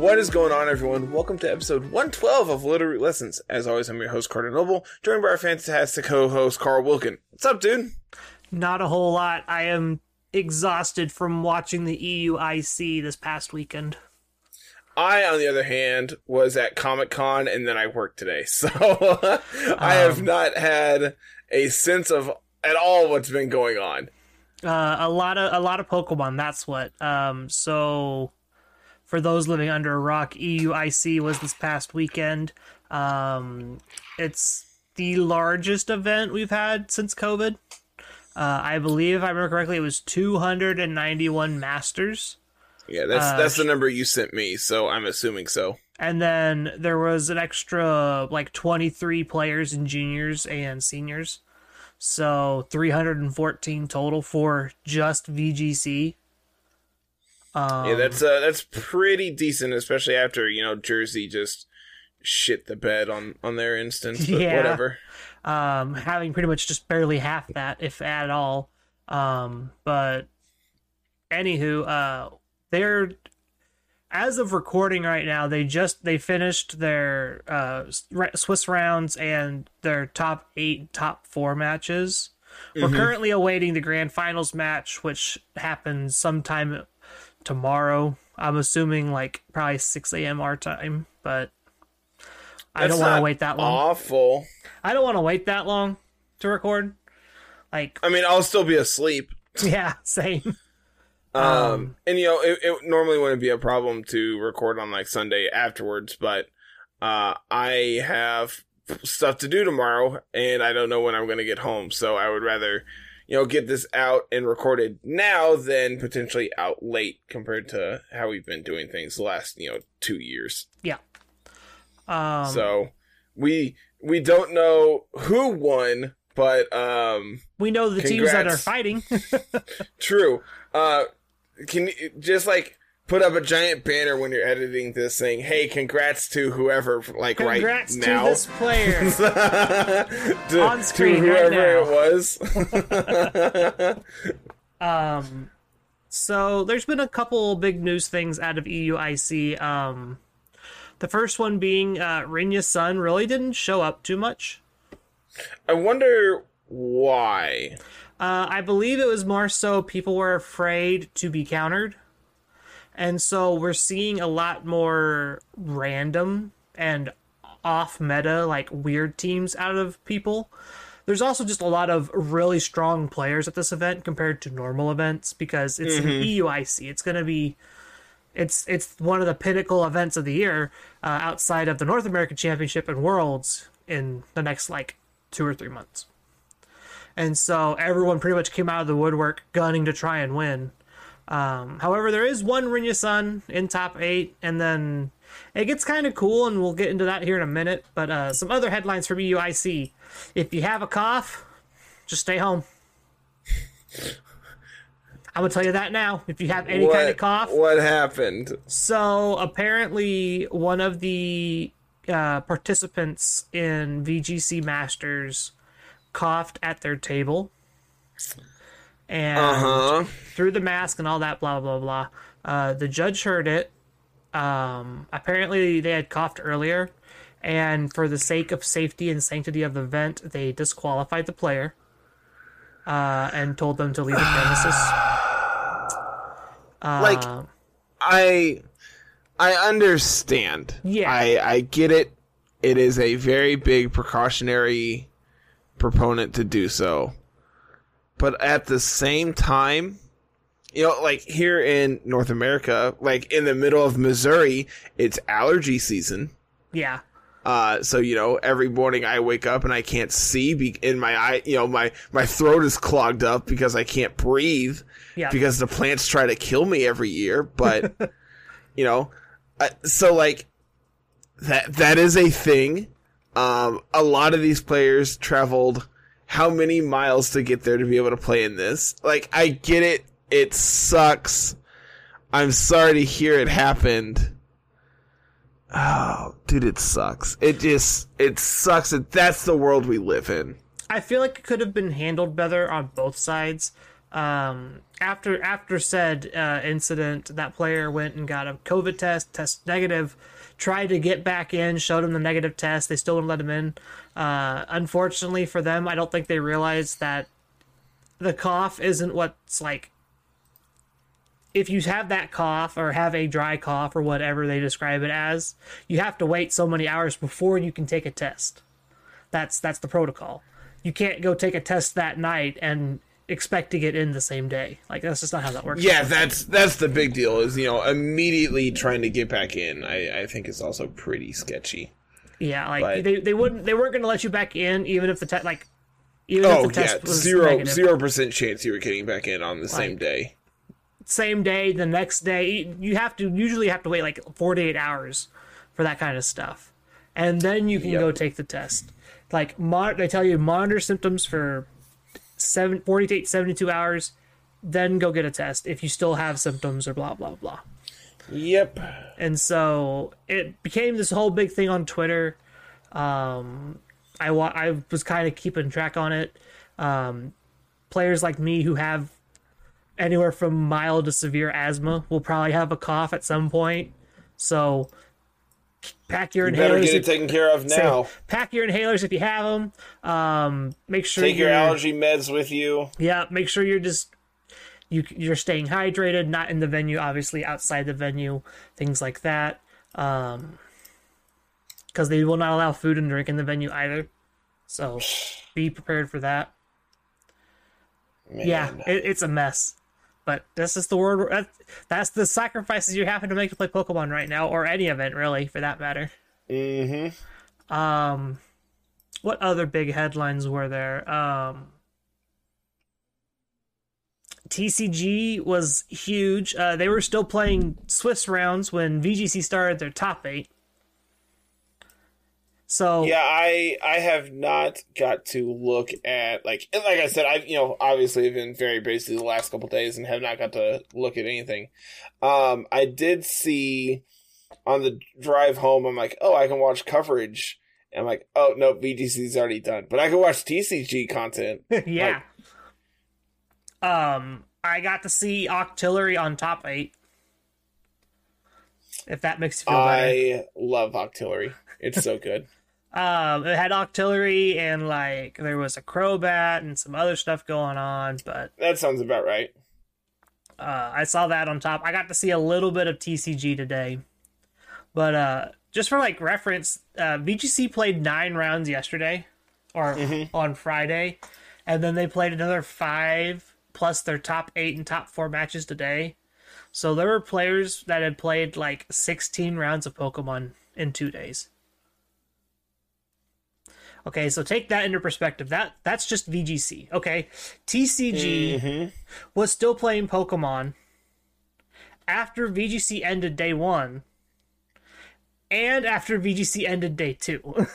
What is going on, everyone? Welcome to episode 112 of Literary Lessons. As always, I'm your host, Carter Noble, joined by our fantastic co-host, Carl Wilkin. What's up, dude? Not a whole lot. I am exhausted from watching the EUIC this past weekend. I, on the other hand, was at Comic Con and then I worked today, so I have Um, not had a sense of at all what's been going on. Uh, a lot of a lot of Pokemon. That's what. Um, so for those living under a rock, EUIC was this past weekend. Um, it's the largest event we've had since COVID. Uh, I believe, if I remember correctly, it was 291 masters. Yeah, that's Uh, that's the number you sent me, so I'm assuming so. And then there was an extra like 23 players and juniors and seniors. So 314 total for just VGC. Um, yeah, that's uh, that's pretty decent, especially after you know Jersey just shit the bed on on their instance. But Yeah. whatever. um, having pretty much just barely half that, if at all. Um, but anywho, uh, they're as of recording right now, they just they finished their uh, Swiss rounds and their top eight, top four matches. We're currently awaiting the grand finals match, which happens sometime tomorrow. I'm assuming like probably 6 a.m. our time, but I That's don't want to wait that long. Awful. I don't want to wait that long to record. Like, I mean, I'll still be asleep. yeah, same. Um, Um, and you know, it, it normally wouldn't be a problem to record on like Sunday afterwards, but uh, I have stuff to do tomorrow, and I don't know when I'm going to get home, so I would rather, you know, get this out and recorded now than potentially out late compared to how we've been doing things the last, you know, two years. Yeah. Um, so we we don't know who won, but um, we know the teams that are fighting. True. Uh, can you just like put up a giant banner when you're editing this saying, "Hey, congrats to whoever!" Like Congrats right to now. this player. to, On screen to right whoever now. it was. um, so there's been a couple big news things out of EUIC. Um, the first one being uh, Rinya's son really didn't show up too much. I wonder why. Uh, I believe it was more so people were afraid to be countered. And so we're seeing a lot more random and off meta, like weird teams out of people. There's also just a lot of really strong players at this event compared to normal events because it's an E EUIC. It's going to be. It's it's one of the pinnacle events of the year uh, outside of the North American Championship and Worlds in the next like two or three months and so everyone pretty much came out of the woodwork gunning to try and win. Um, however, there is one Rinya Sun in top eight, and then it gets kind of cool, and we'll get into that here in a minute. But uh, some other headlines from EUIC: If you have a cough, just stay home. I'm gonna tell you that now. If you have any what, kind of cough, What happened? so apparently, one of the uh, participants in VGC Masters coughed at their table, and Uh huh. through the mask and all that, blah blah blah. Uh, the judge heard it. Um, apparently, they had coughed earlier, and for the sake of safety and sanctity of the event, they disqualified the player uh, and told them to leave the premises. Like- Uh, I I understand. Yeah. I I get it. It is a very big precautionary proponent to do so. But at the same time, you know, like here in North America, like in the middle of Missouri, it's allergy season. yeah. Uh, so you know, every morning I wake up and I can't see be- in my eye. You know, my my throat is clogged up because I can't breathe Yeah. because the plants try to kill me every year. But you know, uh, so like that that is a thing. Um, a lot of these players traveled how many miles to get there to be able to play in this? Like, I get it. It sucks. I'm sorry to hear it happened. Oh, dude, it sucks. It just, it sucks that that's the world we live in. I feel like it could have been handled better on both sides. Um, after after said uh, incident, that player went and got a COVID test, test negative, tried to get back in, showed him the negative test. They still wouldn't let him in. Uh, unfortunately for them, I don't think they realized that the cough isn't what's like. If you have that cough or have a dry cough or whatever they describe it as, you have to wait so many hours before you can take a test. That's that's the protocol. You can't go take a test that night and expect to get in the same day. Like that's just not how that works. Yeah, that's that's the big deal. Is you know immediately trying to get back in. I I think is also pretty sketchy. Yeah, like But- they, they wouldn't they weren't going to let you back in even if the test like even Oh if the yeah, test was zero zero percent chance you were getting back in on the same day. same day, the next day. You have to usually have to wait like 48 hours for that kind of stuff. And then you can Yep. go take the test. Like mon- they tell you monitor symptoms for seven, 48 72 hours, then go get a test if you still have symptoms or blah blah blah. Yep. And so it became this whole big thing on Twitter. Um, I wa- I was kind of keeping track on it. Um, players like me who have anywhere from mild to severe asthma will probably have a cough at some point. So pack your Better inhalers. get it if- taken care of now. pack your inhalers if you have them. Um, make sure Take your allergy meds with you. yeah, make sure you're just you you're staying hydrated, not in the venue, obviously outside the venue, things like that. Um, because they will not allow food and drink in the venue either. So be prepared for that. Man. Yeah, it, it's a mess. But this is the word. That's the sacrifices you happen to make to play Pokemon right now, or any event really, for that matter. Mm-hmm. Um, what other big headlines were there? Um, TCG was huge. Uh, they were still playing Swiss rounds when VGC started their top eight. So Yeah, I I have not got to look at like like I said, I've you know obviously been very busy the last couple days and have not got to look at anything. Um, I did see on the drive home. I'm like, oh, I can watch coverage. And I'm like, oh no, VGC's already done, but I can watch TCG content. yeah. um, I got to see Octillery on top eight. If that makes you feel better. I love Octillery. It's so good. Um, it had Octillery and like there was a Crobat and some other stuff going on, but that sounds about right. uh, I saw that on top. I got to see a little bit of TCG today, but uh, just for like reference, uh, VGC played nine rounds yesterday or on Friday, and then they played another five plus their top eight and top four matches today. So there were players that had played like 16 rounds of Pokemon in two days. Okay, so take that into perspective. That that's just VGC. Okay, TCG was still playing Pokemon after VGC ended day one, and after VGC ended day two.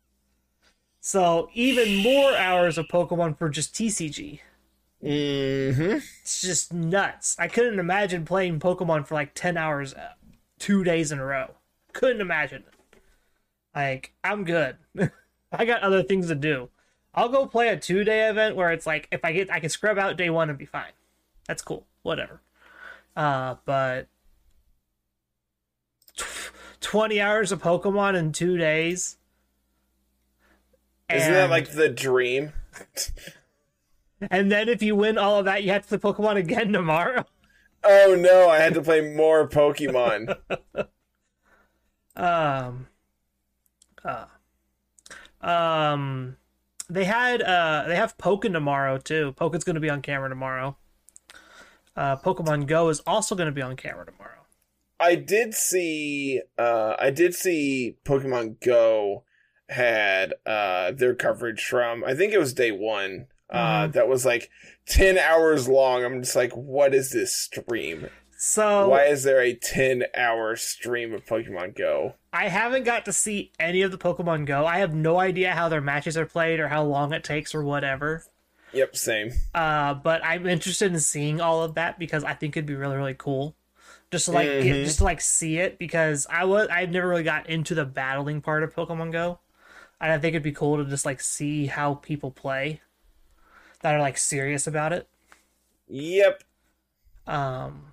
so even more hours of Pokemon for just TCG. Mm-hmm. It's just nuts. I couldn't imagine playing Pokemon for like ten hours, uh, two days in a row. Couldn't imagine. Like I'm good. I got other things to do. I'll go play a two day event where it's like if I get I can scrub out day one and be fine. That's cool. Whatever. Uh, but tw- twenty hours of Pokemon in two days. Isn't that like the dream? And then if you win all of that, you have to play Pokemon again tomorrow. Oh no, I had to play more Pokemon. um uh, um they had uh they have Pokken tomorrow too. Pokken's gonna be on camera tomorrow. Uh Pokemon Go is also gonna be on camera tomorrow. I did see uh I did see Pokemon Go had uh their coverage from I think it was day 1. Uh that was like 10 hours long. I'm just like what is this stream? So Why is there a 10 hour stream of Pokemon Go? I haven't got to see any of the Pokemon Go. I have no idea how their matches are played or how long it takes or whatever. Yep, same. Uh, but I'm interested in seeing all of that because I think it'd be really really cool. Just to like get, just to like see it because I was I've never really got into the battling part of Pokemon Go, and I think it'd be cool to just like see how people play that are like serious about it. Yep. Um,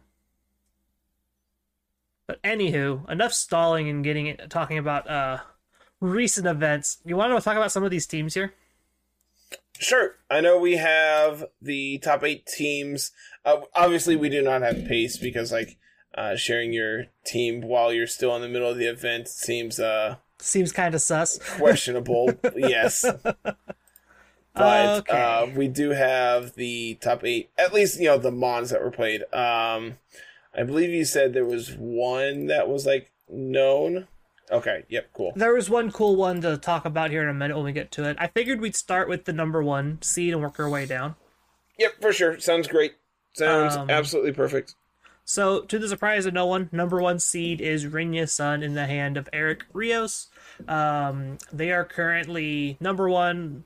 but anywho, enough stalling and getting it talking about uh recent events. You want to talk about some of these teams here? Sure. I know we have the top eight teams. Uh, obviously, we do not have paste because, like, uh, sharing your team while you're still in the middle of the event seems uh Seems kind of sus. questionable. yes. But Okay. uh, we do have the top eight, at least you know the mons that were played. Um, I believe you said there was one that was like known. Okay, yep, cool. There was one cool one to talk about here in a minute when we get to it. I figured we'd start with the number one seed and work our way down. Yep, for sure. Sounds great. Sounds Um, absolutely perfect. So, to the surprise of no one, number one seed is Rinya Sun in the hand of Eric Rios. Um, they are currently number one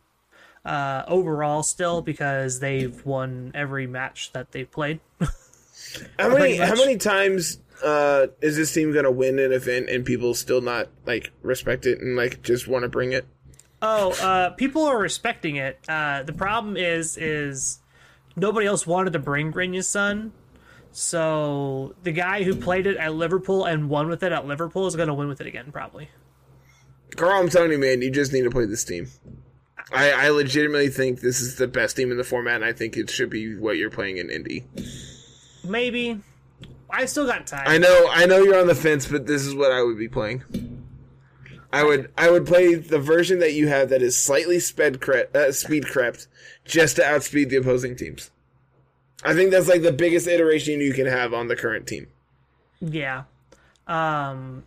uh, overall still because they've won every match that they've played. How many how many times uh, is this team gonna win an event and people still not like respect it and like just want to bring it? Oh, uh, people are respecting it. Uh, the problem is, is nobody else wanted to bring Grinya's son. So the guy who played it at Liverpool and won with it at Liverpool is going to win with it again, probably. Carl, I'm telling you, man, you just need to play this team. I, I legitimately think this is the best team in the format, and I think it should be what you're playing in Indy. Maybe. I still got time. I know, I know you're on the fence, but this is what I would be playing. I would, I would play the version that you have that is slightly sped cre- uh, speed crept, just to outspeed the opposing teams. I think that's like the biggest iteration you can have on the current team. Yeah. Um.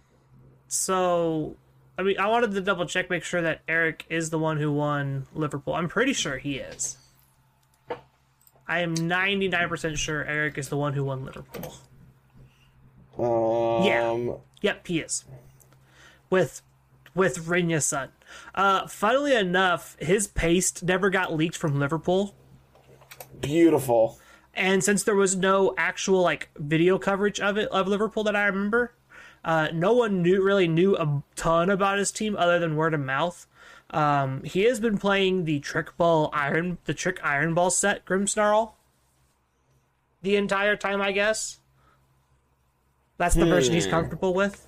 So, I mean, I wanted to double check, make sure that Eric is the one who won Liverpool. I'm pretty sure he is. I am 99% sure Eric is the one who won Liverpool. Um, Yeah. Yep, he is. With with Rinya's son. Uh, funnily enough, his paste never got leaked from Liverpool. beautiful. And since there was no actual like video coverage of it of Liverpool that I remember, uh, no one knew really knew a ton about his team other than word of mouth. Um, he has been playing the trick ball iron the trick iron ball set Grimmsnarl the entire time, I guess. That's the version he's comfortable with.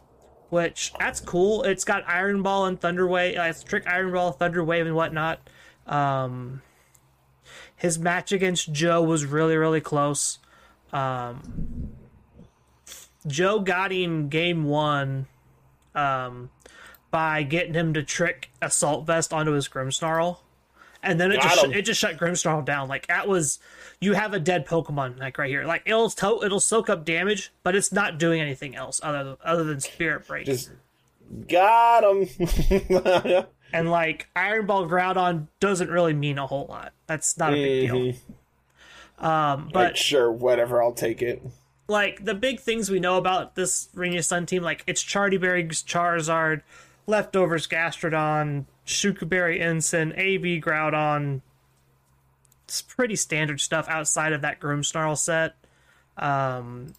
Which that's cool. It's got Iron Ball and Thunder Wave. Uh, it's Trick Iron Ball, Thunder Wave, and whatnot. Um, his match against Joe was really, really close. Um, Joe got him game one um, by getting him to trick Assault Vest onto his Grimmsnarl. And then it Got just him. it just shut Grimmsnarl down. Like that was you have a dead Pokemon like right here. Like it'll to- it'll soak up damage, but it's not doing anything else other than, other than Spirit Break. Just got him. and like Iron Ball Groudon doesn't really mean a whole lot. That's not a big deal. Um, but like, sure, whatever. I'll take it. like the big things we know about this Renia Sun team, like it's Charti Berry's Charizard, Leftovers Gastrodon, Shuca Berry Ensign, AV Groudon. It's pretty standard stuff outside of that Grimmsnarl set. Um,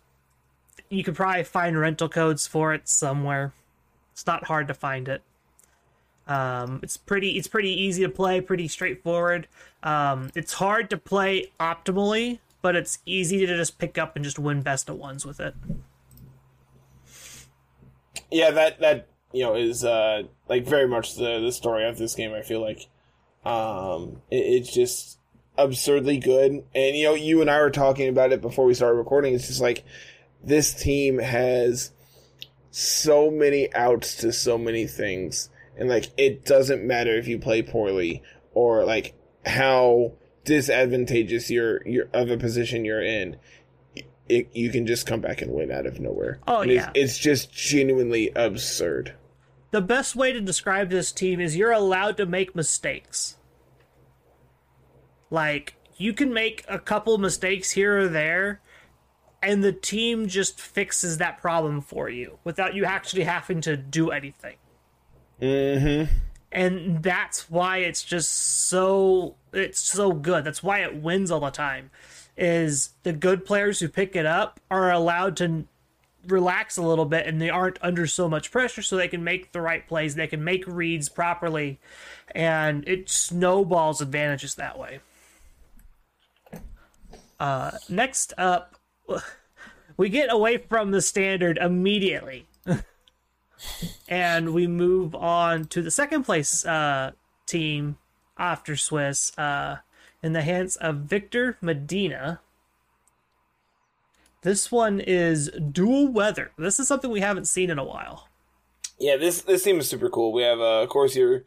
you could probably find rental codes for it somewhere. It's not hard to find it. Um, it's pretty it's pretty easy to play, pretty straightforward. Um, it's hard to play optimally, but it's easy to just pick up and just win best of ones with it. Yeah, that that you know is uh like very much the the story of this game. I feel like um it, it's just absurdly good, and you know you and I were talking about it before we started recording. It's just like this team has so many outs to so many things, and like it doesn't matter if you play poorly or like how disadvantageous you're you're of a position you're in. It, you can just come back and win out of nowhere. Oh, And it's- yeah. it's just genuinely absurd. The best way to describe this team is you're allowed to make mistakes. Like, you can make a couple mistakes here or there, and the team just fixes that problem for you without you actually having to do anything. Mm-hmm. and that's why it's just so it's so good that's why it wins all the time is the good players who pick it up are allowed to relax a little bit and they aren't under so much pressure so they can make the right plays they can make reads properly and it snowballs advantages that way Uh, next up, we get away from the standard immediately. and we move on to the second place uh, team after Swiss uh, in the hands of Victor Medina. This one is dual weather. This is something we haven't seen in a while. Yeah, this this team is super cool. We have, uh, of course, your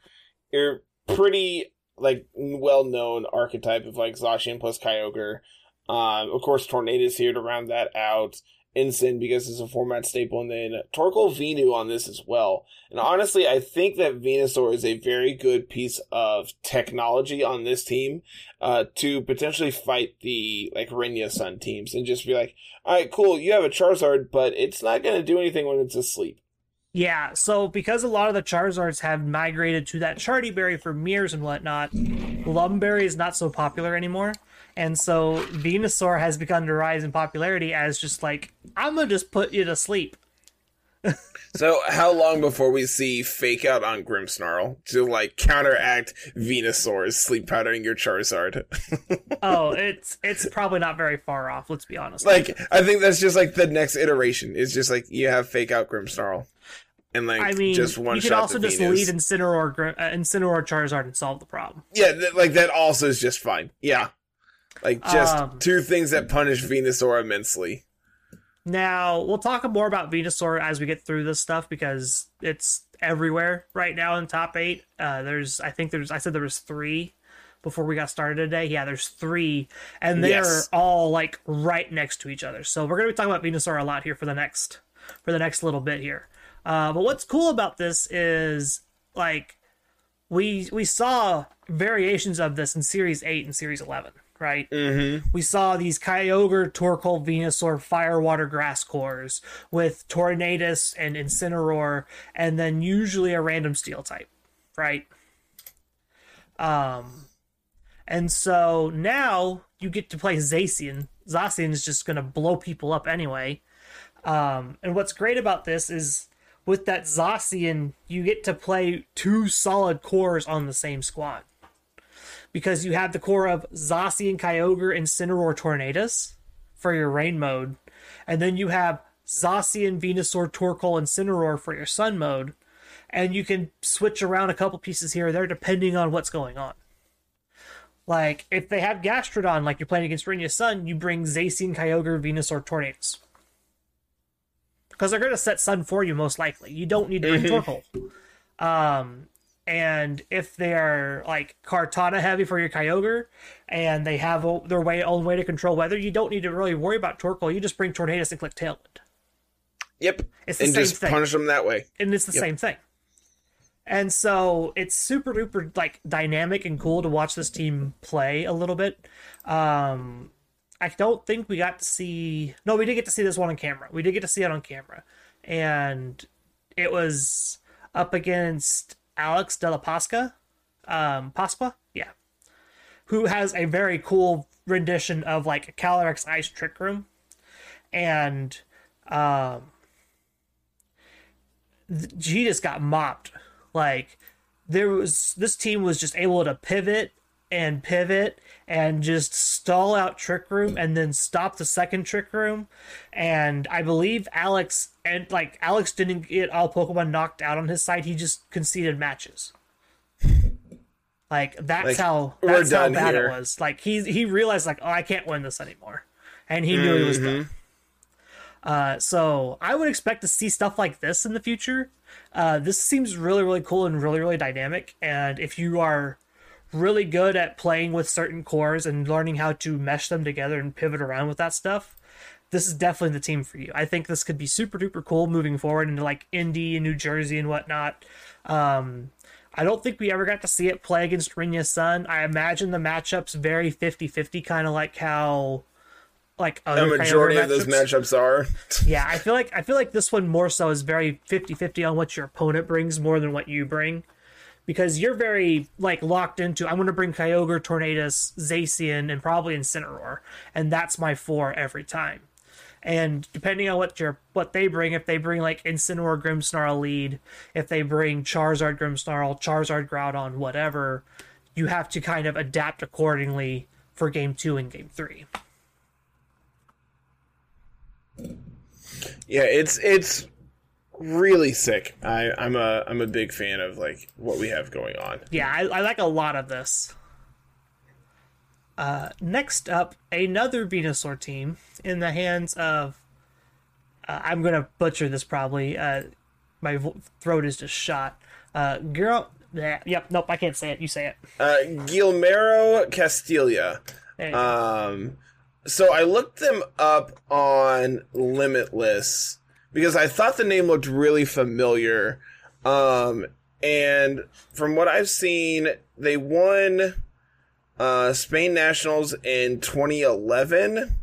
your pretty like well known archetype of like Zacian plus Kyogre. Um, of course, Tornadus here to round that out. Ensign because it's a format staple, and then Torkoal Venu on this as well. And honestly, I think that Venusaur is a very good piece of technology on this team uh, to potentially fight the like Renya Sun teams and just be like, all right, cool, you have a Charizard, but it's not going to do anything when it's asleep. Yeah, so because a lot of the Charizards have migrated to that Charti Berry for mirrors and whatnot, Lum Berry is not so popular anymore. And so Venusaur has begun to rise in popularity as just like, I'm gonna just put you to sleep. so how long before we see fake out on Grimmsnarl to like counteract Venusaur's sleep powdering your Charizard? oh, it's it's probably not very far off, let's be honest. Like I think that's just like the next iteration. It's just like you have fake out Grimmsnarl. And like I mean, just one shot. you could also just Venus. lead Incineroar, uh, Incineroar Charizard and solve the problem. Yeah, th- like that also is just fine. Yeah. Like just Um, two things that punish Venusaur immensely. Now we'll talk more about Venusaur as we get through this stuff because it's everywhere right now in top eight. Uh, there's, I think there's, I said there was three before we got started today. Yeah, there's three, and they're Yes. all like right next to each other. So we're gonna be talking about Venusaur a lot here for the next for the next little bit here. Uh, but what's cool about this is like we we saw variations of this in Series Eight and Series Eleven, right? Mm-hmm. we saw these Kyogre, Torkoal, Venusaur, Firewater Grass cores with Tornadus and Incineroar, and then usually a random Steel type, right? Um, and so now you get to play Zacian. Zacian is just going to blow people up anyway. Um, and what's great about this is with that Zacian, you get to play two solid cores on the same squad because you have the core of Zacian, Kyogre, and Incineroar Tornadus for your rain mode, and then you have Zacian, Venusaur, Torkoal, and Incineroar for your sun mode, and you can switch around a couple pieces here or there depending on what's going on. Like if they have Gastrodon, like you're playing against Renya Sun, you bring Zacian, Kyogre, Venusaur, Tornadus. Because they're going to set Sun for you most likely. You don't need to bring Torkoal. Um, and if they're like Kartana heavy for your Kyogre, and they have o- their way own way to control weather, you don't need to really worry about Torkoal. You just bring Tornadus and click Tailwind, Yep. It's the and same just thing. punish them that way. and it's the Yep. same thing. And so it's super duper like dynamic and cool to watch this team play a little bit. Um, I don't think we got to see. No, we did get to see this one on camera. We did get to see it on camera, and it was up against Alex De La Pasca, um, Pasqua, yeah, who has a very cool rendition of like Calyrex Ice Trick Room, and um, th- he just got mopped. Like there was this team was just able to pivot and pivot and just stall out trick room and then stop the second trick room. And i believe alex and like alex didn't get all pokemon knocked out on his side. He just conceded matches. Like that's Like, how that's how bad here. it was. Like he he realized like oh i can't win this anymore. And he knew he was done. Uh, so I would expect to see stuff like this in the future. Uh, this seems really, really cool and really, really dynamic. And if you are really good at playing with certain cores and learning how to mesh them together and pivot around with that stuff, this is definitely the team for you. I think this could be super duper cool moving forward into like Indy and New Jersey and whatnot. Um, I don't think we ever got to see it play against Rinya Sun. I imagine the matchups very 50 50, kind of like how like A other majority Kyogre of those matchups matchups are. yeah, I feel like I feel like this one more so is very 50-50 on what your opponent brings more than what you bring because you're very like locked into I'm going to bring Kyogre, Tornadus, Zacian, and probably Incineroar, and that's my four every time. And depending on what your what they bring, if they bring like Incineroar, Grimmsnarl lead, if they bring Charizard, Grimmsnarl, Charizard, Groudon, whatever, you have to kind of adapt accordingly for game two and game three. Yeah, it's it's really sick. I, I'm a I'm a big fan of like what we have going on. Yeah, I, I like a lot of this. Uh, next up, another Venusaur team in the hands of. Uh, I'm gonna butcher this probably. Uh, my vo- throat is just shot. Uh, girl. Yeah, yep. Nope. I can't say it. You say it. Uh, Guillermo Castilla. There you go. Um, so I looked them up on Limitless because I thought the name looked really familiar. Um, and from what I've seen, they won uh, Spain Nationals in 2011.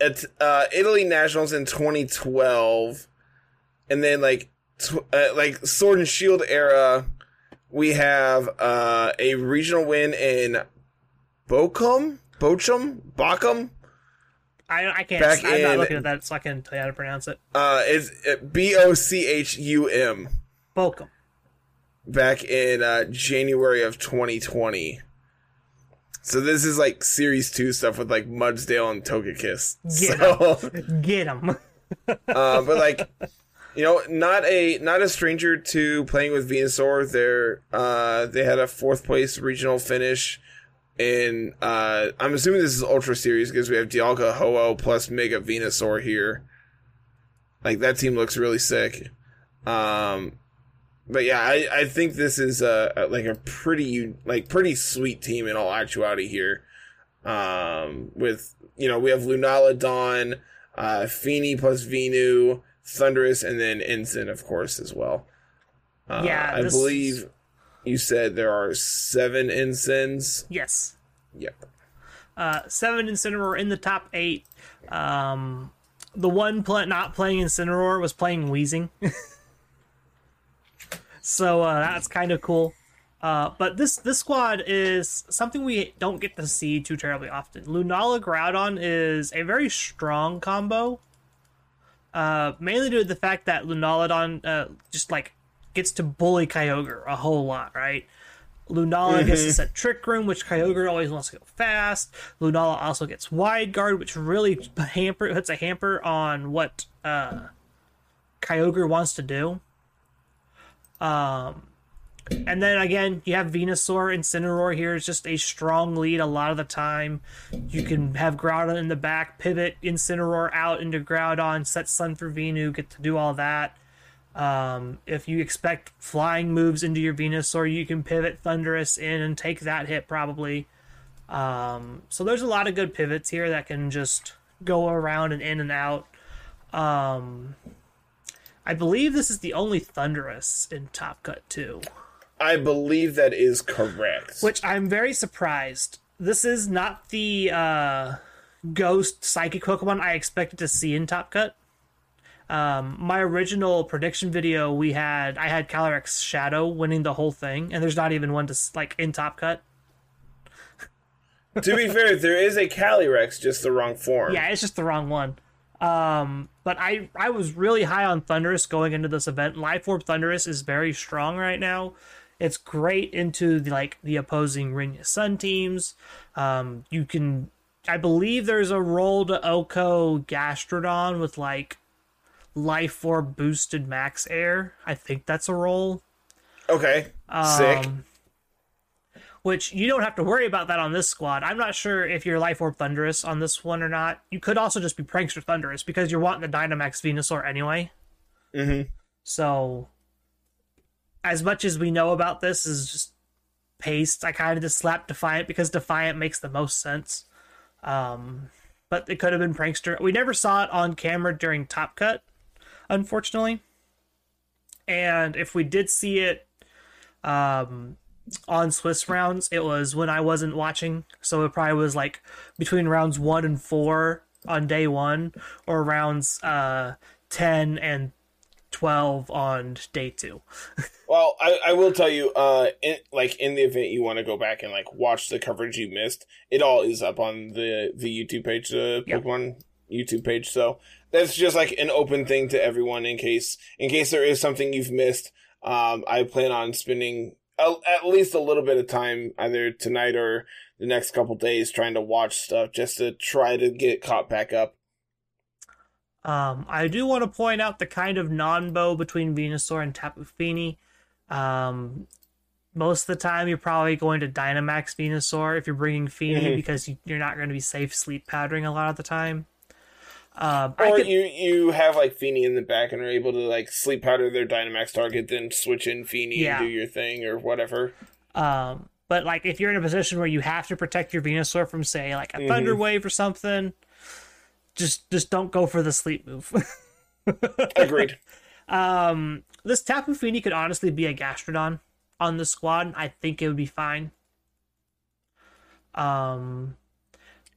At uh, Italy Nationals in 2012, and then like tw- uh, like Sword and Shield era, we have uh, a regional win in Bochum, Bochum, Bochum. I, I can't. back I'm not looking at that, so I can tell you how to pronounce it. Uh, is B O C H U M. Bochum. Back in uh, January of 2020. So this is like Series Two stuff with like Mudsdale and Togekiss. Get So, Get him. uh, but like, you know, not a not a stranger to playing with Venusaur. They're uh, they had a fourth place regional finish. And uh, I'm assuming this is Ultra Series because we have Dialga Ho-Oh plus Mega Venusaur here. Like that team looks really sick. Um, but yeah, I, I think this is a, a- like a pretty like pretty sweet team in all actuality here. Um, with you know we have Lunala Dawn, uh, Fini plus Venu, Thundurus, and then Ensign of course as well. Uh, Yeah, I believe you said there are seven ensigns. Yes. Yep. Uh, seven Incineroar in the top eight. Um, the one pl- not playing Incineroar was playing Wheezing. so uh, that's kind of cool. Uh, but this this squad is something we don't get to see too terribly often. Lunala Groudon is a very strong combo. Uh, mainly due to the fact that Lunalodon uh, just like gets to bully Kyogre a whole lot, right? Lunala gets to set Trick Room, which Kyogre always wants to go fast. Lunala also gets Wide Guard, which really hamper puts a hamper on what uh, Kyogre wants to do. Um, and then again, you have Venusaur and Incineroar here. It's just a strong lead a lot of the time. You can have Groudon in the back, pivot Incineroar out into Groudon, set Sun for Venu, get to do all that. Um, if you expect flying moves into your Venusaur, you can pivot Thundurus in and take that hit probably. Um, so there's a lot of good pivots here that can just go around and in and out. Um, I believe this is the only Thundurus in Top Cut 2. I believe that is correct. Which I'm very surprised. This is not the uh, ghost psychic Pokemon I expected to see in Top Cut. Um, my original prediction video, we had I had Calyrex Shadow winning the whole thing, and there's not even one to like in Top Cut. to be fair, there is a Calyrex, just the wrong form. Yeah, it's just the wrong one. Um, but I I was really high on Thundurus going into this event. Life Orb Thundurus is very strong right now. It's great into the like the opposing Rinya Sun teams. Um, you can I believe there's a roll to OHKO Gastrodon with like Life Orb boosted max air. I think that's a roll. Okay. Sick. Um, which you don't have to worry about that on this squad. I'm not sure if you're Life Orb Thundurus on this one or not. You could also just be Prankster Thundurus because you're wanting the Dynamax Venusaur anyway. hmm So, as much as we know about this is just paste, I kind of just slapped Defiant because Defiant makes the most sense. Um, but it could have been Prankster. We never saw it on camera during Top Cut, unfortunately. And if we did see it um, on Swiss rounds, it was when I wasn't watching. So it probably was like between rounds one and four on day one, or rounds uh, 10 and 12 on day two. Well, I, I will tell you, uh, in, like in the event you want to go back and like watch the coverage you missed, it all is up on the the YouTube page, the Yep. Pokemon YouTube page. So that's just like an open thing to everyone in case in case there is something you've missed. Um, I plan on spending a, at least a little bit of time either tonight or the next couple days trying to watch stuff just to try to get caught back up. Um, I do want to point out the kind of nonbo between Venusaur and Tapu Fini. Um, most of the time, you're probably going to Dynamax Venusaur if you're bringing Fini Mhm. because you're not going to be safe sleep powdering a lot of the time. Um, Or could- you you have like Fini in the back and are able to like sleep powder their Dynamax target, then switch in Fini Yeah. and do your thing or whatever. Um, but like if you're in a position where you have to protect your Venusaur from say like a Thunder Wave or something, just just don't go for the sleep move. Agreed. um, this Tapu Fini could honestly be a Gastrodon on the squad. I think it would be fine. Um,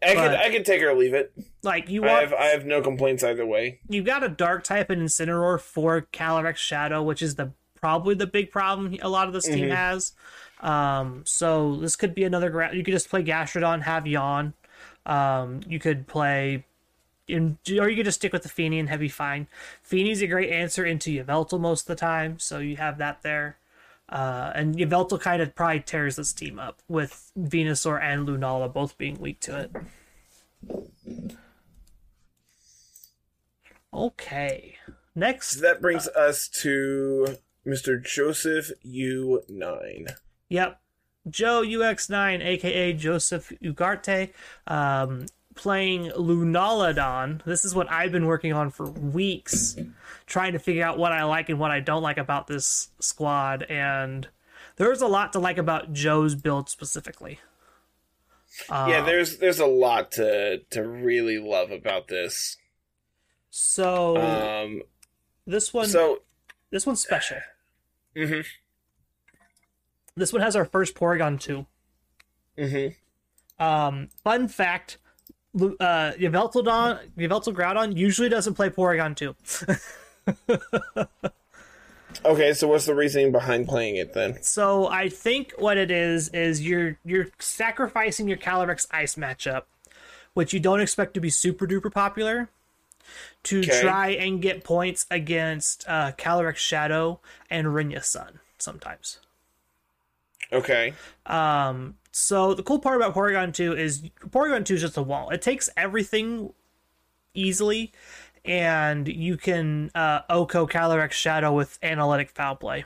I But- could I could take or leave it. like you I want have I have no complaints either way. you've got a Dark type and Incineroar for Calyrex Shadow, which is the probably the big problem a lot of this team Mhm. has. Um, so this could be another. ground. you could just play Gastrodon, have Yawn. Um, you could play, in, or you could just stick with the Fini and have be fine. Fini's a great answer into Yveltal most of the time, so you have that there. Uh, and Yveltal kind of probably tears this team up with Venusaur and Lunala both being weak to it. Okay. Next That brings us to Mr. Joseph U nine. Yep. Joe UX9, aka Joseph Ugarte, um, playing Lunalodon. This is what I've been working on for weeks, trying to figure out what I like and what I don't like about this squad. And there's a lot to like about Joe's build specifically. Uh, yeah, there's there's a lot to to really love about this. So Um, this one, so this one's special. Mm-hmm. This one has our first Porygon 2. mhm Um, fun fact: uh, Yveltal Groudon usually doesn't play Porygon 2. Okay, so what's the reasoning behind playing it then? So I think what it is is you're you're sacrificing your Calyrex Ice matchup, which you don't expect to be super duper popular, to Okay. try and get points against uh, Calyrex Shadow and Rinya Sun sometimes. Okay. Um, so the cool part about Porygon 2 is Porygon 2 is just a wall. It takes everything easily, and you can uh, OHKO Calyrex Shadow with Analytic Foul Play.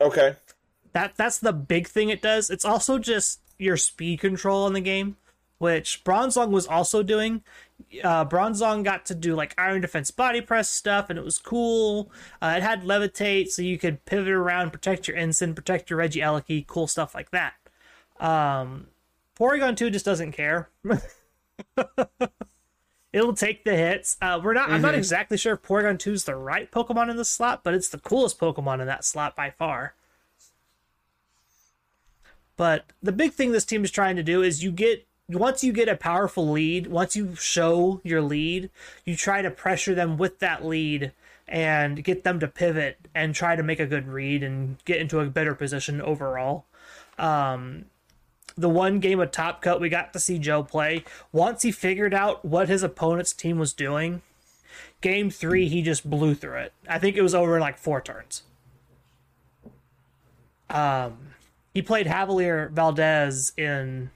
Okay. That that's the big thing it does. It's also just your speed control in the game, which Bronzong was also doing. Uh, Bronzong got to do like Iron Defense Body Press stuff, and it was cool. Uh, it had Levitate, so you could pivot around, protect your Ensign, protect your Regieleki, cool stuff like that. Um, Porygon 2 just doesn't care. It'll take the hits. Uh, we're not. I'm not exactly sure if Porygon 2 is the right Pokemon in the slot, but it's the coolest Pokemon in that slot by far. But the big thing this team is trying to do is you get once you get a powerful lead, once you show your lead, you try to pressure them with that lead and get them to pivot and try to make a good read and get into a better position overall. Um, the one game of Top Cut we got to see Joe play, once he figured out what his opponent's team was doing, game three, he just blew through it. I think it was over in like four turns. Um, he played Javelier Valdez in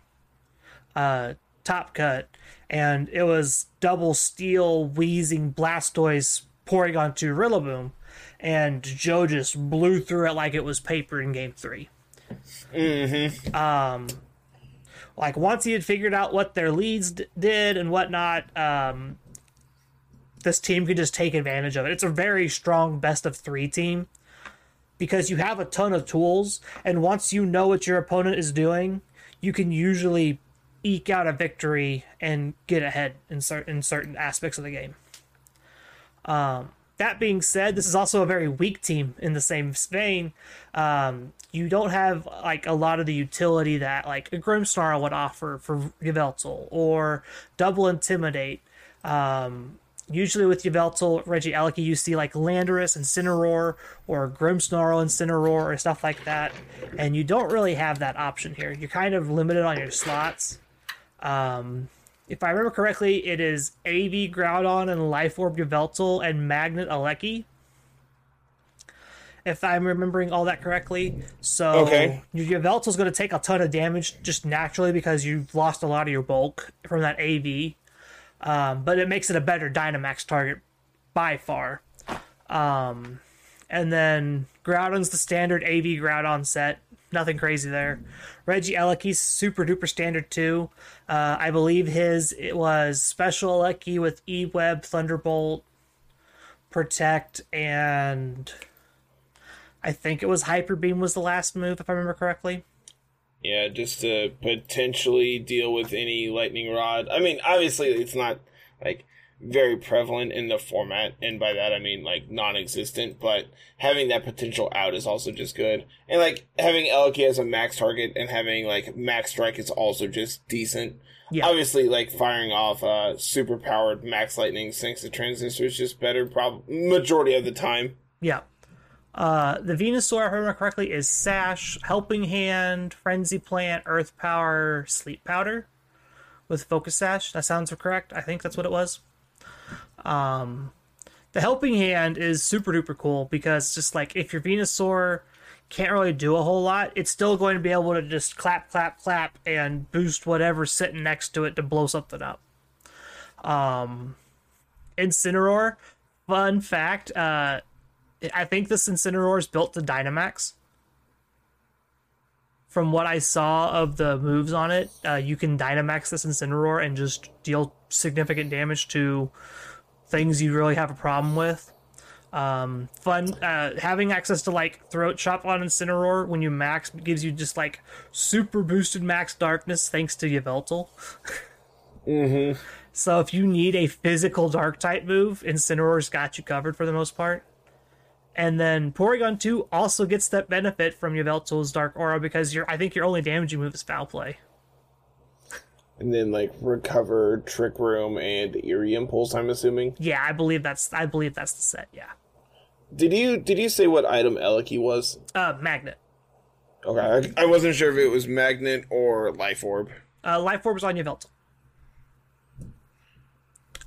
uh, Top Cut, and it was double steel, wheezing Blastoise, Porygon 2 Rillaboom, and Joe just blew through it like it was paper in game three. Mm-hmm. Um, like once he had figured out what their leads d- did and whatnot, um, this team could just take advantage of it. It's a very strong best of three team because you have a ton of tools, and once you know what your opponent is doing, you can usually eke out a victory and get ahead in certain in certain aspects of the game. Um, that being said, this is also a very weak team in the same vein. Um, you don't have like a lot of the utility that like a Grimmsnarl would offer for Yveltal or Double Intimidate. Um, usually with Yveltal, Regieleki, you see like Landorus and Cineroar or Grimmsnarl and Cineroar or stuff like that, and you don't really have that option here. You're kind of limited on your slots. Um, if I remember correctly, it is AV Groudon and Life Orb Yveltal and Magnet Aleki. If I'm remembering all that correctly. So Okay. your Yveltal's going to take a ton of damage just naturally because you've lost a lot of your bulk from that AV. Um, but it makes it a better Dynamax target by far. Um, and then Groudon's the standard AV Groudon set. Nothing crazy there. Regieleki's super duper standard too. Uh, I believe his it was special Eleki with E Web, Thunderbolt, Protect, and I think it was Hyper Beam was the last move if I remember correctly. Yeah, just to potentially deal with any lightning rod. I mean, obviously it's not like very prevalent in the format, and by that I mean like non-existent. But having that potential out is also just good, and like having Eleki as a max target and having like max strike is also just decent. Yeah. Obviously, like firing off uh, super powered max lightning thanks the transistor is just better, probably majority of the time. Yeah. Uh, the Venusaur, if I remember correctly, is Sash, Helping Hand, Frenzy Plant, Earth Power, Sleep Powder with Focus Sash. That sounds correct. I think that's what it was. Um, the Helping Hand is super duper cool because just like if your Venusaur can't really do a whole lot, it's still going to be able to just clap, clap, clap, and boost whatever's sitting next to it to blow something up. Um, Incineroar, fun fact, uh, I think this Incineroar is built to Dynamax. From what I saw of the moves on it, uh, you can Dynamax this Incineroar and just deal significant damage to things you really have a problem with. Um, fun uh, having access to like Throat Chop on Incineroar when you max gives you just like super boosted max darkness thanks to Yveltal. Mm-hmm. So if you need a physical dark type move, Incineroar's got you covered for the most part. And then Porygon 2 also gets that benefit from Yveltal's Dark Aura because your I think your only damaging move is Foul Play. And then like recover, trick room, and eerie impulse. I'm assuming. Yeah, I believe that's I believe that's the set. Yeah, Did you did you say what item Eleki was? uh, Magnet. Okay, I, I wasn't sure if it was magnet or life orb. Uh, Life Orb is on Yveltal.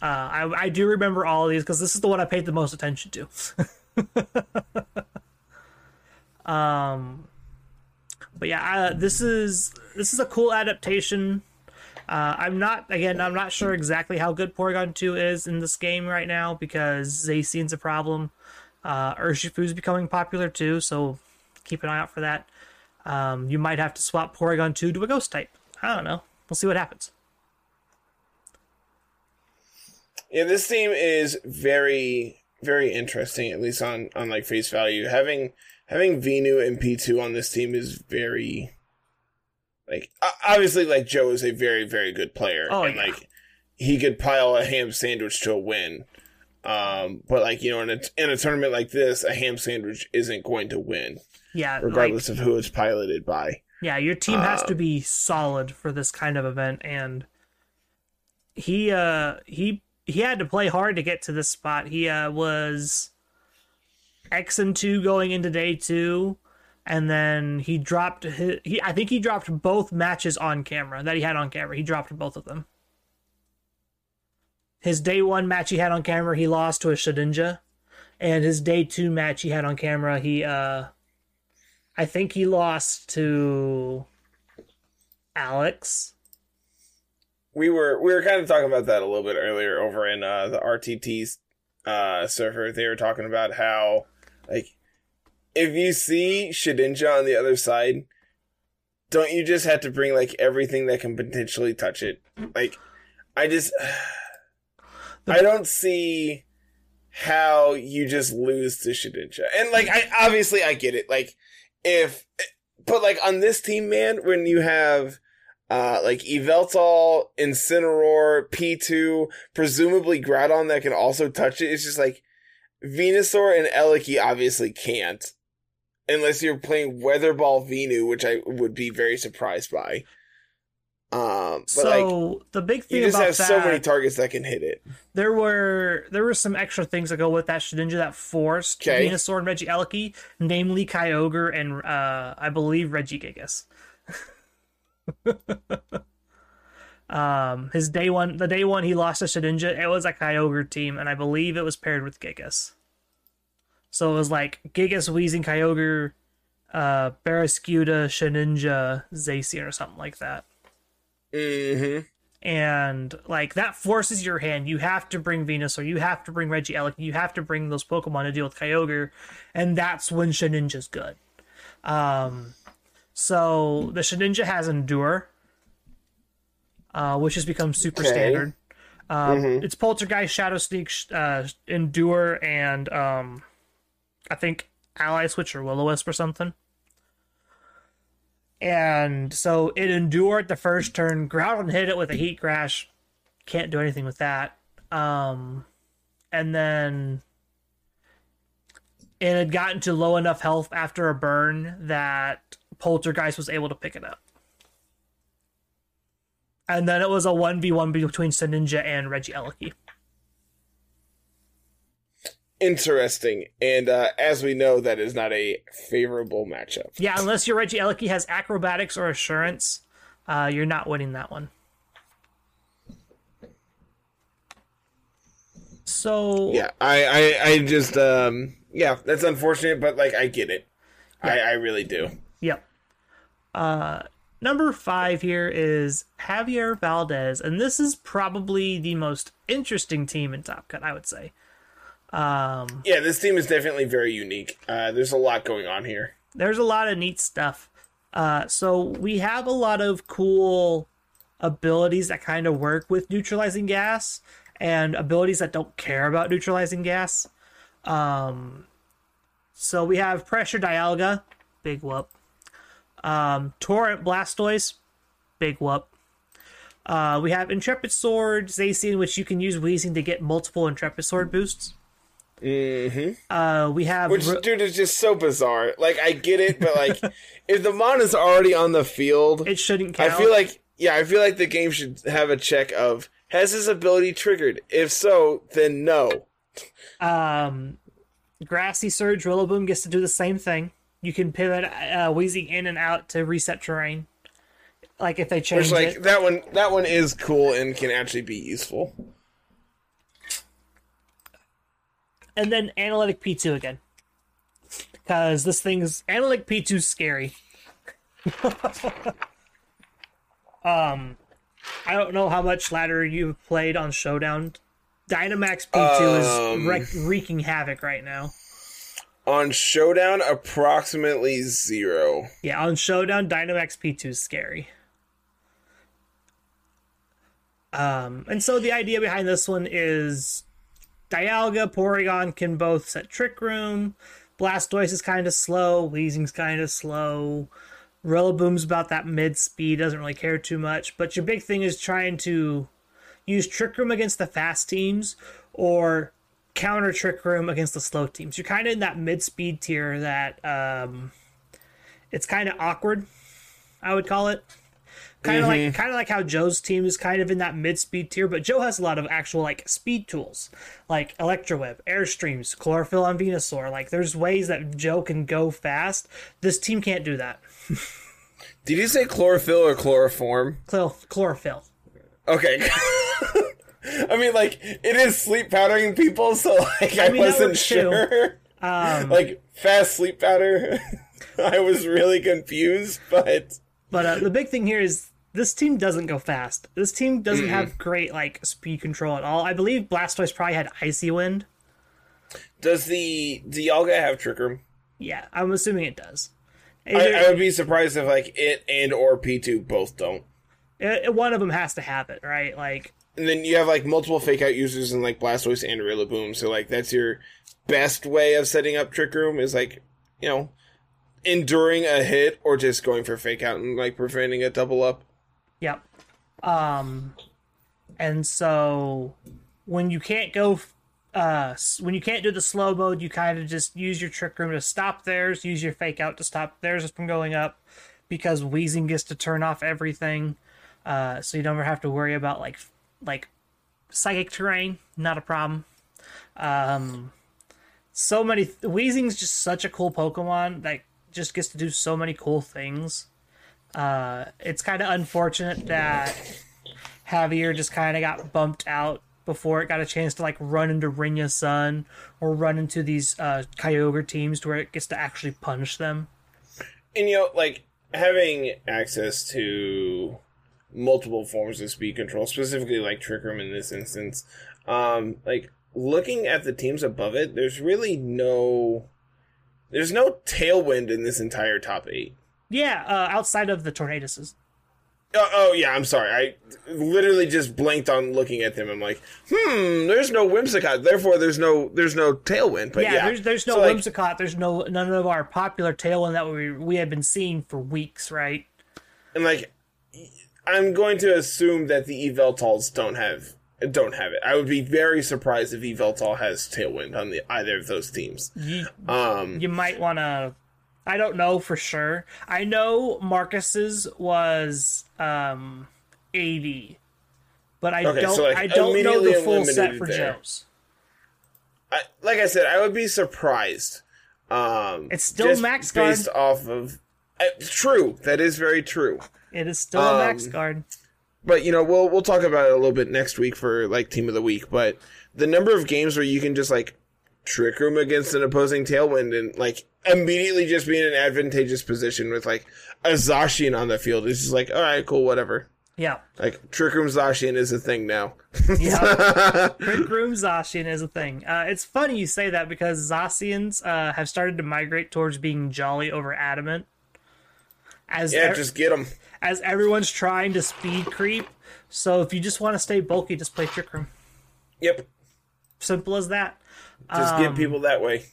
Uh, I I do remember all of these because this is the one I paid the most attention to. um, but yeah, uh, this is this is a cool adaptation. Uh, I'm not again. I'm not sure exactly how good Porygon 2 is in this game right now because Zacian's a problem. Uh, Urshifu's becoming popular too, so keep an eye out for that. Um, you might have to swap Porygon 2 to a Ghost type. I don't know. We'll see what happens. Yeah, this team is very very interesting, at least on on like face value. Having having Venu and P two on this team is very like obviously like Joe is a very very good player, Oh, and yeah. like he could pile a ham sandwich to a win. Um, but like you know, in a in a tournament like this, a ham sandwich isn't going to win, Yeah, like, regardless of who it's piloted by. yeah, your team has to Um, be solid for this kind of event, and he uh he he had to play hard to get to this spot. He uh was X and two going into day two, and then he dropped his, he I think he dropped both matches on camera that he had on camera. He dropped both of them. His day one match he had on camera, he lost to a Shedinja. And his day two match he had on camera, he uh I think he lost to Alex. we were we were kind of talking about that a little bit earlier over in uh, the RTT uh, server. They were talking about how like if you see Shedinja on the other side, don't you just have to bring like everything that can potentially touch it? Like I just I don't see how you just lose to Shedinja. And like I obviously I get it. Like if but like on this team, man, when you have uh, like Yveltal, Incineroar, P2, presumably Groudon that can also touch it. It's just like Venusaur and Eleki obviously can't. Unless you're playing Weatherball Venu, which I would be very surprised by. Um, but like, so the big thing you just about have that, so many targets that can hit it. there were there were some extra things that go with that Shedinja that forced Okay. Venusaur and Reggie Regieleki, namely Kyogre and uh, I believe Regigigas. um, his day one, the day one he lost to Shedinja, it was a Kyogre team, and I believe it was paired with Gigas. So it was like Gigas, Weezing, Kyogre, uh, Barraskewda, Shedinja, Zacian, or something like that. Mm-hmm. and like that forces your hand. You have to bring Venus, or you have to bring Reggie Regieleki, you have to bring those Pokemon to deal with Kyogre, and that's when Shedinja's good. Um, so the Shedinja has Endure, uh, which has become super Okay. standard. Um, It's Poltergeist, Shadow Sneak, uh, Endure, and um, I think Ally Switch or Will Wisp or something. And so it endured the first turn. Groudon hit it with a Heat Crash. Can't do anything with that. Um, and then it had gotten to low enough health after a burn that Poltergeist was able to pick it up. And then it was a 1v1 between Ninja and Regieleki. Interesting. And uh, as we know, that is not a favorable matchup. Yeah, unless your Reggie Regieleki has acrobatics or assurance, uh, you're not winning that one. So Yeah, I, I, I just, um, yeah, that's unfortunate, but like, I get it. I, I really do. Yep. Uh, number five here is Javier Valdez, and this is probably the most interesting team in Top Cut, I would say. Um, Yeah, this team is definitely very unique. Uh, there's a lot going on here. there's a lot of neat stuff. Uh, so we have a lot of cool abilities that kind of work with neutralizing gas and abilities that don't care about neutralizing gas. Um, so we have Pressure Dialga, big whoop. Um, Torrent Blastoise, big whoop. Uh, we have Intrepid Sword, Zacian, which you can use Weezing to get multiple Intrepid Sword boosts. Mm-hmm. Uh, we have Which, Ro- dude, is just so bizarre. Like, I get it, but like, if the mon is already on the field, it shouldn't I feel like, yeah, I feel like the game should have a check of has his ability triggered. If so, then no. Um, Grassy Surge Rillaboom gets to do the same thing. You can pivot uh, in and out to reset terrain. Like if they change Which, like, it. that one, that one is cool and can actually be useful. And then Analytic P2 again. Because this thing's Analytic P2 scary. um, I don't know how much ladder you've played on Showdown. Dynamax P2 Um, is wreak- wreaking havoc right now. On Showdown, approximately zero. Yeah, on Showdown, Dynamax P2 is scary. Um, and so the idea behind this one is Dialga, Porygon can both set Trick Room. Blastoise is kind of slow. Weezing's kind of slow. Rillaboom's about that mid speed, doesn't really care too much. But your big thing is trying to use Trick Room against the fast teams or counter Trick Room against the slow teams. You're kind of in that mid speed tier that um, it's kind of awkward. I would call it kind of like kind of like how Joe's team is kind of in that mid speed tier, but Joe has a lot of actual like speed tools, like Electroweb, Airstreams, Chlorophyll on Venusaur. Like there's ways that Joe can go fast. This team can't do that. Did you say chlorophyll or chloroform? Chlor- chlorophyll. Okay. I mean, like, it is sleep powdering people, so, like, I, mean, wasn't sure. Um, like, fast sleep powder. I was really confused, but. But uh, the big thing here is this team doesn't go fast. This team doesn't have great like speed control at all. I believe Blastoise probably had Icy Wind. Does the Dialga have Trick Room? Yeah, I'm assuming it does. I, Either- I would be surprised if, like, it and or P2 both don't. uh, one of them has to have it, right? Like And then you have, like, multiple fake out users in, like, Blastoise and Rillaboom, so, like, that's your best way of setting up Trick Room is, like, you know, enduring a hit or just going for fake out and, like, preventing a double up. Yep. Um, and so when you can't go, uh, when you can't do the slow mode, you kind of just use your trick room to stop theirs. Use your fake out to stop theirs from going up, because Weezing gets to turn off everything. Uh, so you don't ever have to worry about like like psychic terrain. Not a problem. Um, so many Weezing's just such a cool Pokemon that just gets to do so many cool things uh, it's kind of unfortunate that Javier just kind of got bumped out before it got a chance to like run into Rinya Sun or run into these uh, Kyogre teams to where it gets to actually punish them. and you know like having access to multiple forms of speed control, specifically like Trick Room in this instance. Um, like looking at the teams above it, there's really no there's no tailwind in this entire top eight. Yeah, uh, outside of the Tornadoes. Oh, oh yeah, I'm sorry. I literally just blinked on looking at them. I'm like, hmm, there's no Whimsicott, therefore there's no there's no tailwind. But Yeah, yeah, there's there's no So, like, Whimsicott. There's no none of our popular tailwind that we we have been seeing for weeks, right? and like I'm going to assume that the Yveltals don't have don't have it. I would be very surprised if Yveltal has tailwind on the either of those teams. You Um, you might want to. I don't know for sure. I know Marcus's was um 80, but I Okay, don't so, like, I don't know the full set for there. Joe's. I, like I said, I would be surprised. Um, It's still max guard. based off of. Uh, true, that is very true. It is still a max Um, guard. But you know, we'll we'll talk about it a little bit next week for like team of the week. But the number of games where you can just like trick room against an opposing tailwind and like immediately just be in an advantageous position with like a Zacian on the field is just like, all right, cool, whatever. Yeah, Like trick room Zacian is a thing now. yeah. Trick Room Zacian is a thing. Uh, it's funny you say that because Zacians uh, have started to migrate towards being jolly over adamant. As yeah, just get them. As everyone's trying to speed creep. So if you just want to stay bulky, just play Trick Room. Yep, Simple as that. just Um, get people that way.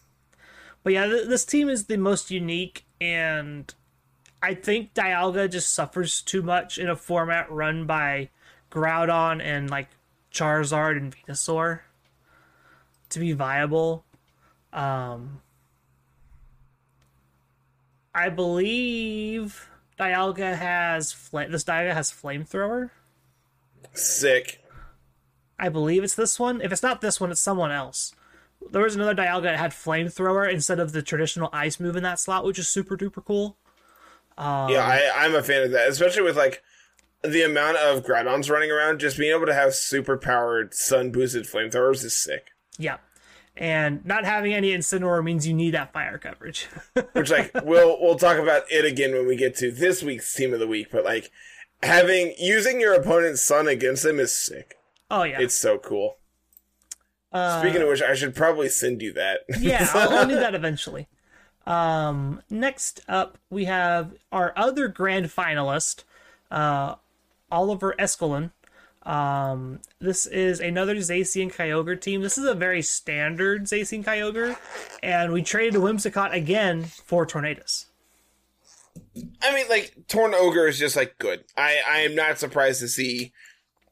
But yeah, th- this team is the most unique, and I think Dialga just suffers too much in a format run by Groudon and like Charizard and Venusaur to be viable. Um, I believe Dialga has this Dialga has flamethrower. Sick. I believe it's this one. If it's not this one, it's someone else. There was another Dialga that had flamethrower instead of the traditional ice move in that slot, which is super duper cool. Um, Yeah, I, I'm a fan of that, especially with like the amount of Groudons running around. Just being able to have super powered sun boosted flamethrowers is sick. Yeah. And not having any Incineroar means you need that fire coverage. Which like we'll we'll talk about it again when we get to this week's team of the week. But like having using your opponent's sun against them is sick. oh yeah. It's so cool. Uh, Speaking of which, I should probably send you that. yeah, I'll, I'll do that eventually. Um, next up, we have our other grand finalist, uh, Oliver Escalon. Um, this is another Zacian Kyogre team. This is a very standard Zacian Kyogre, and we traded Whimsicott again for Tornadus. I mean, like Torn Ogre is just like good. I I am not surprised to see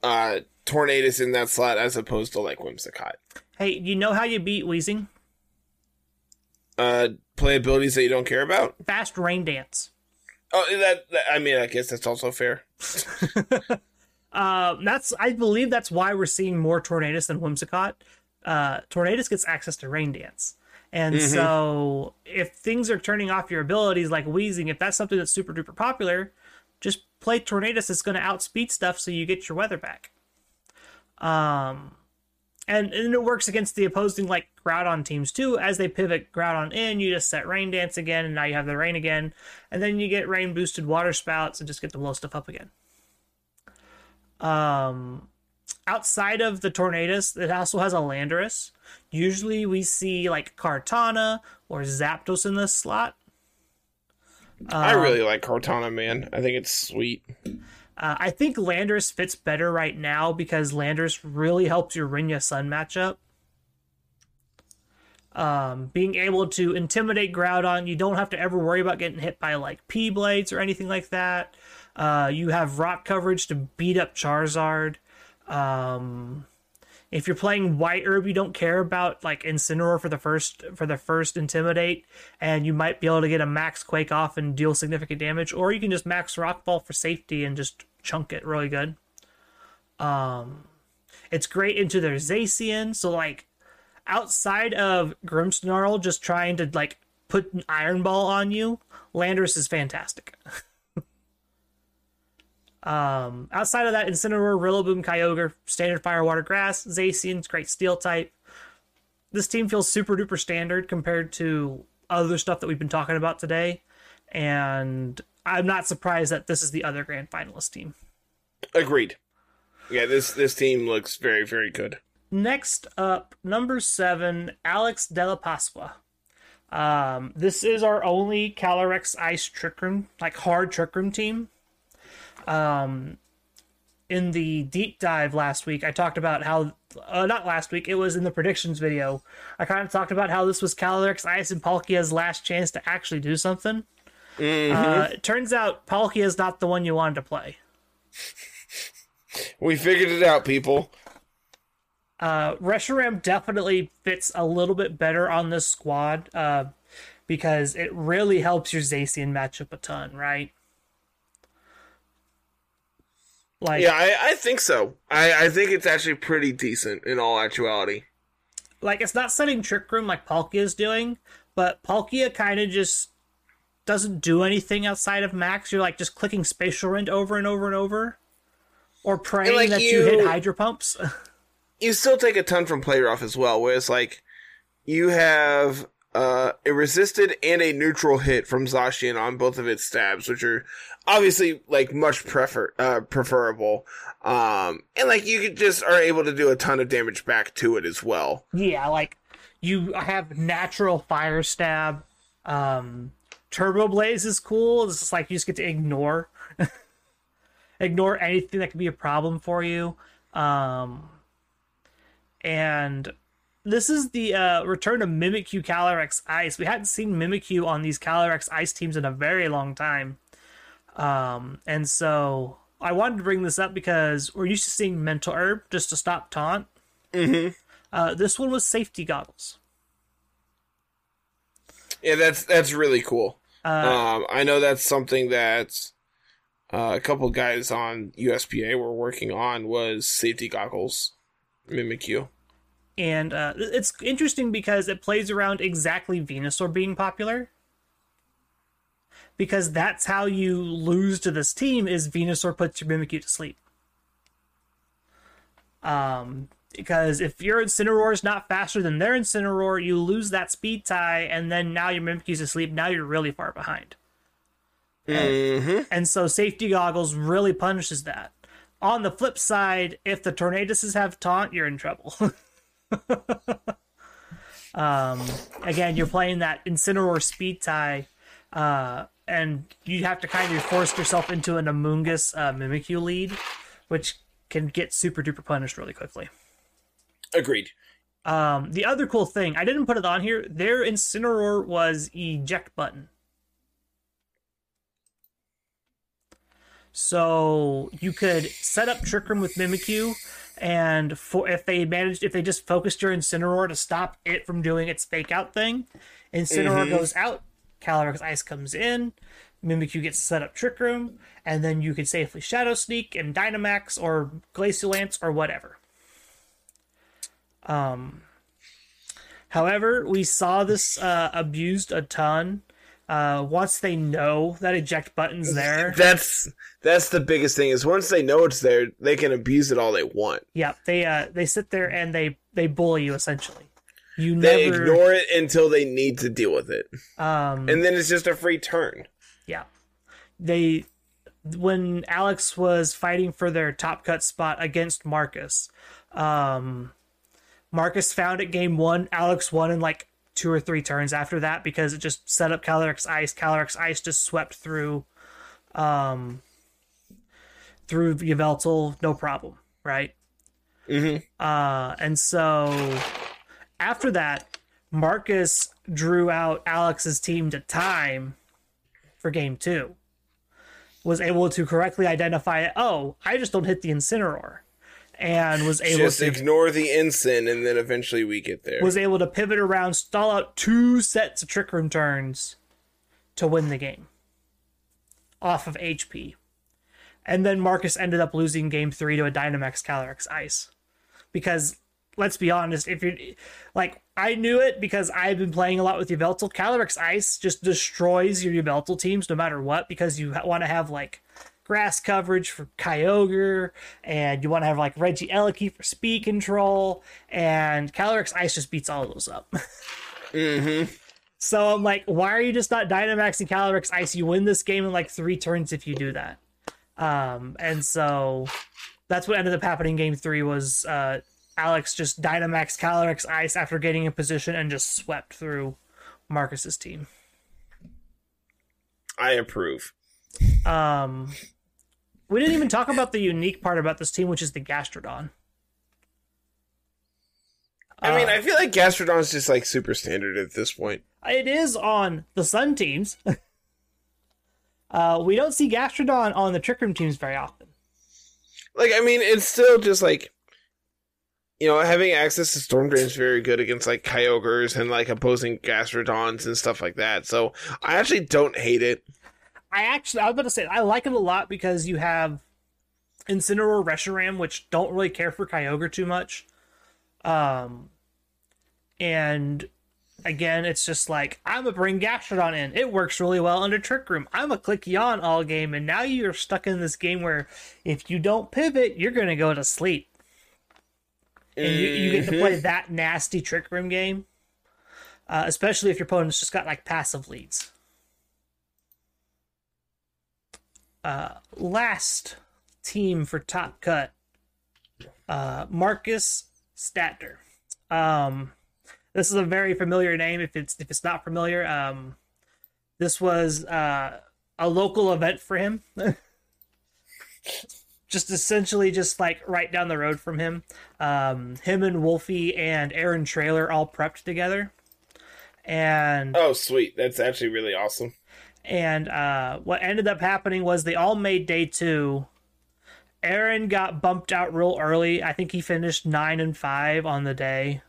uh Tornadus in that slot as opposed to like Whimsicott. Hey, you know how you beat Weezing? Uh, play abilities that you don't care about. Fast Rain Dance. Oh, that, that I mean, I guess that's also fair. Uh, that's I believe that's why we're seeing more Tornadus than Whimsicott. Uh, Tornadus gets access to Rain Dance, and so if things are turning off your abilities like Weezing, if that's something that's super duper popular, just play Tornadus. It's going to outspeed stuff, so you get your weather back. Um, and and it works against the opposing like Groudon teams too. As they pivot Groudon in, you just set Rain Dance again, and now you have the rain again, and then you get rain boosted water spouts and just get to blow stuff up again. Um, outside of the Tornadus, it also has a Landorus. Usually we see like Kartana or Zapdos in this slot. I really like Kartana, man. I think it's sweet. Uh, I think Landorus fits better right now because Landorus really helps your Rinya Sun matchup. Um, being able to intimidate Groudon, you don't have to ever worry about getting hit by like P blades or anything like that. Uh, you have rock coverage to beat up Charizard. Um, if you're playing White Herb, you don't care about like Incineroar for the first for the first Intimidate, and you might be able to get a Max Quake off and deal significant damage, or you can just Max Rockfall for safety and just chunk it really good. Um, it's great into their Zacian, so like outside of Grimmsnarl just trying to like put an Iron Ball on you, Landorus is fantastic. Um, outside of that, Incineroar, Rillaboom, Kyogre, Standard Fire, Water, Grass, Zacian's great Steel type. This team feels super duper standard compared to other stuff that we've been talking about today, and I'm not surprised that this is the other grand finalist team. Agreed. Yeah, this this team looks very very good. Next up, number seven, Alex Della Pasqua. Um, this is our only Calyrex Ice Trick Room, like hard Trick Room team. Um, in the deep dive last week, I talked about how, uh, not last week, it was in the predictions video. I kind of talked about how this was Calyrex Ice and Palkia's last chance to actually do something. Uh, it turns out Palkia is not the one you wanted to play. We figured it out, people. Uh, Reshiram definitely fits a little bit better on this squad uh, because it really helps your Zacian matchup a ton, right? Like, Yeah, I, I think so. I, I think it's actually pretty decent in all actuality. like it's not setting Trick Room like Palkia is doing, but Palkia kind of just doesn't do anything outside of Max. You're like just clicking Spatial Rend over and over and over, or praying like, that you... hit Hydro Pumps. You still take a ton from Play Rough as well, Whereas like you have uh, a resisted and a neutral hit from Zacian on both of its stabs, which are obviously like much prefer uh, preferable. Um, and like you could just are able to do a ton of damage back to it as well. Yeah, like you have natural fire stab. Um Turbo Blaze is cool. It's just like you just get to ignore ignore anything that could be a problem for you. Um and this is the uh, return of Mimikyu Calyrex Ice. We hadn't seen Mimikyu on these Calyrex Ice teams in a very long time. Um, and so I wanted to bring this up because we're used to seeing Mental Herb just to stop taunt. Uh, this one was safety goggles. Yeah, that's that's really cool. Uh, um, I know that's something that uh, a couple guys on USPA were working on was safety goggles, Mimikyu. and uh, it's interesting because it plays around exactly Venusaur being popular. Because that's how you lose to this team is Venusaur puts your Mimikyu to sleep. Um, because if your Incineroar is not faster than their Incineroar, you lose that speed tie, and then now your Mimikyu's asleep. Now you're really far behind. hmm And so safety goggles really punishes that. On the flip side, if the Tornadoes have taunt, you're in trouble. um, again, you're playing that Incineroar speed tie, uh, and you have to kind of force yourself into an Amoonguss uh, Mimikyu lead, which can get super duper punished really quickly. Agreed. Um, the other cool thing, I didn't put it on here, their Incineroar was eject button. So you could set up Trick Room with Mimikyu, and for if they managed, if they just focused your Incineroar to stop it from doing its fake out thing, Incineroar goes out, Calyrex Ice comes in, Mimikyu gets set up Trick Room, and then you could safely Shadow Sneak and Dynamax or Glacial Lance or whatever. Um, however, we saw this uh, abused a ton. Uh, once they know that eject button's there, That's that's the biggest thing is once they know it's there, they can abuse it all they want. yeah, they uh, they sit there and they they bully you essentially. You They never, ignore it until they need to deal with it, um, and then it's just a free turn. yeah, they when Alex was fighting for their top cut spot against Marcus, um, Marcus found it game one. Alex won in like two or three turns after that because it just set up Calyrex Ice. Calyrex Ice just swept through, um, through Yveltal, no problem, right? hmm Uh, and so after that, Marcus drew out Alex's team to time for game two. Was able to correctly identify, oh, I just don't hit the Incineroar. And was able Just to ignore the ensign, and then eventually we get there. was able to pivot around, stall out two sets of trick room turns to win the game off of HP. And then Marcus ended up losing game three to a Dynamax Calyrex Ice. Because let's be honest, if you're like I knew it because I've been playing a lot with Yveltal. Calyrex Ice just destroys your Yveltal teams no matter what because you want to have like grass coverage for Kyogre, and you want to have like Regieleki for speed control, and Calyrex Ice just beats all of those up. hmm so I'm like, why are you just not Dynamaxing Calyrex Ice? You win this game in like three turns if you do that. Um, and so that's what ended up happening. Game three was uh, Alex just Dynamax Calyrex Ice after getting in position and just swept through Marcus's team. I approve. Um, we didn't even talk about the unique part about this team, which is the Gastrodon. I mean, I feel like Gastrodon's just like super standard at this point. It is on the Sun teams. uh, we don't see Gastrodon on the Trick Room teams very often. Like, I mean, it's still just like, you know, having access to Storm Drain is very good against like Kyogres and like opposing Gastrodons and stuff like that. So I actually don't hate it. I actually, I was about to say, I like it a lot because you have Incineroar, Reshiram, which don't really care for Kyogre too much. Um, and again, it's just like I'm gonna bring Gastrodon in. It works really well under Trick Room. I'm a click yawn all game, and now you're stuck in this game where if you don't pivot, you're gonna go to sleep. And you, you get to play that nasty Trick Room game, uh, especially if your opponent's just got like passive leads. Uh, last team for top cut, uh, Marcus Statner. Um, this is a very familiar name. If it's if it's not familiar, um, this was uh, a local event for him. just essentially just like right down the road from him. Um, him and Wolfie and Aaron Trailer all prepped together. And Oh, sweet. That's actually really awesome. and uh, what ended up happening was they all made day two. Aaron got bumped out real early. I think he finished nine and five on the day.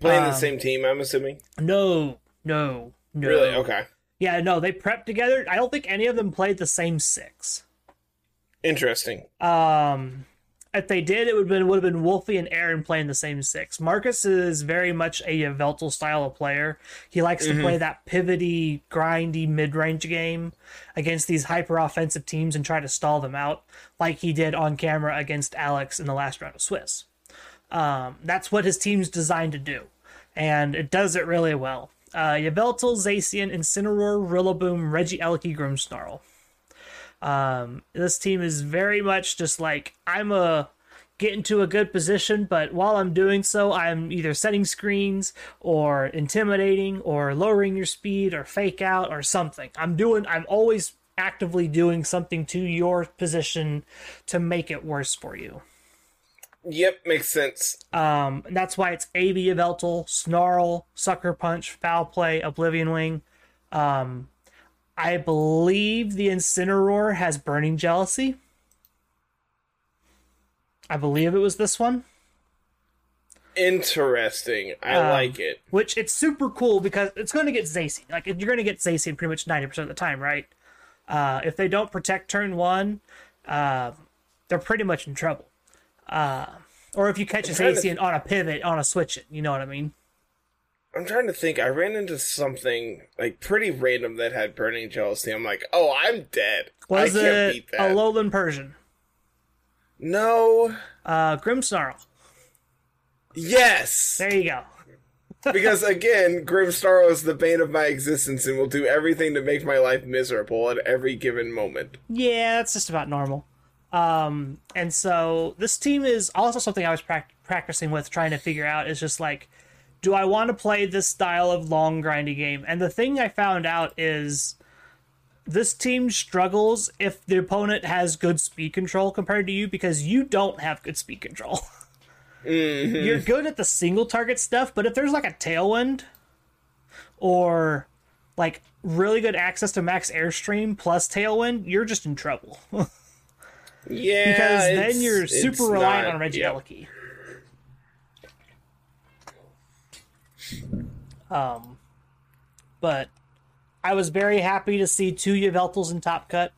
Playing Um, the same team, I'm assuming. No, no, no. Really? Okay. Yeah, no, they prepped together. I don't think any of them played the same six. Interesting. Um, if they did, it would have been would have been Wolfie and Aaron playing the same six. Marcus is very much a Yveltal style of player. He likes to play that pivoty, grindy mid range game against these hyper offensive teams and try to stall them out, like he did on camera against Alex in the last round of Swiss. Um, that's what his team's designed to do, and it does it really well. Uh, Yveltal, Zacian, Incineroar, Rillaboom, Regieleki, Grimmsnarl. Um, this team is very much just like I'm a get into a good position, but while I'm doing so, I'm either setting screens or intimidating or lowering your speed or fake out or something. I'm doing I'm always actively doing something to your position to make it worse for you. Yep, makes sense. Um, that's why it's AV of Yveltal, Snarl, Sucker Punch, Foul Play, Oblivion Wing. Um, I believe the Incineroar has Burning Jealousy. I believe it was this one, Interesting. I Um, like it. which it's super cool because it's going to get Zacian. Like you're going to get Zacian pretty much ninety percent of the time, right? Uh, if they don't protect turn one, uh, they're pretty much in trouble. Uh, or if you catch a trying to- on a pivot on a switch, it, you know what I mean? I'm trying to think. I ran into something like pretty random that had burning jealousy. I'm like, oh, I'm dead. Was I it a Alolan Persian? no. Uh, Grimmsnarl. Yes. There you go. because again, Grimmsnarl is the bane of my existence and will do everything to make my life miserable at every given moment. Yeah, that's just about normal. Um, and so this team is also something I was prac- practicing with, trying to figure out is just like, do I want to play this style of long grindy game? And the thing I found out is this team struggles if the opponent has good speed control compared to you because you don't have good speed control. You're good at the single target stuff, but if there's like a tailwind or like really good access to max airstream plus tailwind, you're just in trouble. Yeah, because then you're super reliant not- on Reggie yeah. Um, but I was very happy to see two Yveltals in Top Cut.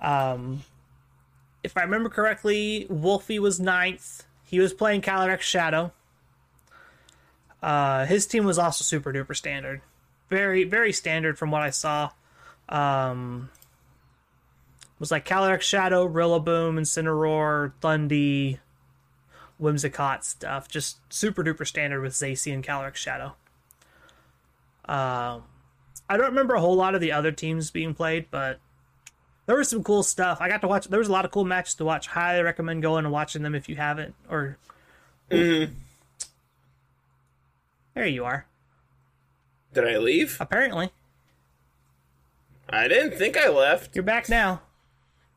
Um, if I remember correctly, Wolfie was ninth. He was playing Calyrex Shadow. Uh, his team was also super duper standard, very very standard from what I saw. Um, was like Calyrex Shadow, Rillaboom, Incineroar, Thundy, Whimsicott stuff. Just super duper standard with Zacian and Calyrex Shadow. Um, I don't remember a whole lot of the other teams being played, but there was some cool stuff. I got to watch. There was a lot of cool matches to watch. Highly recommend going and watching them if you haven't. Or Mhm. there you are. Did I leave? Apparently, I didn't think I left. you're back now.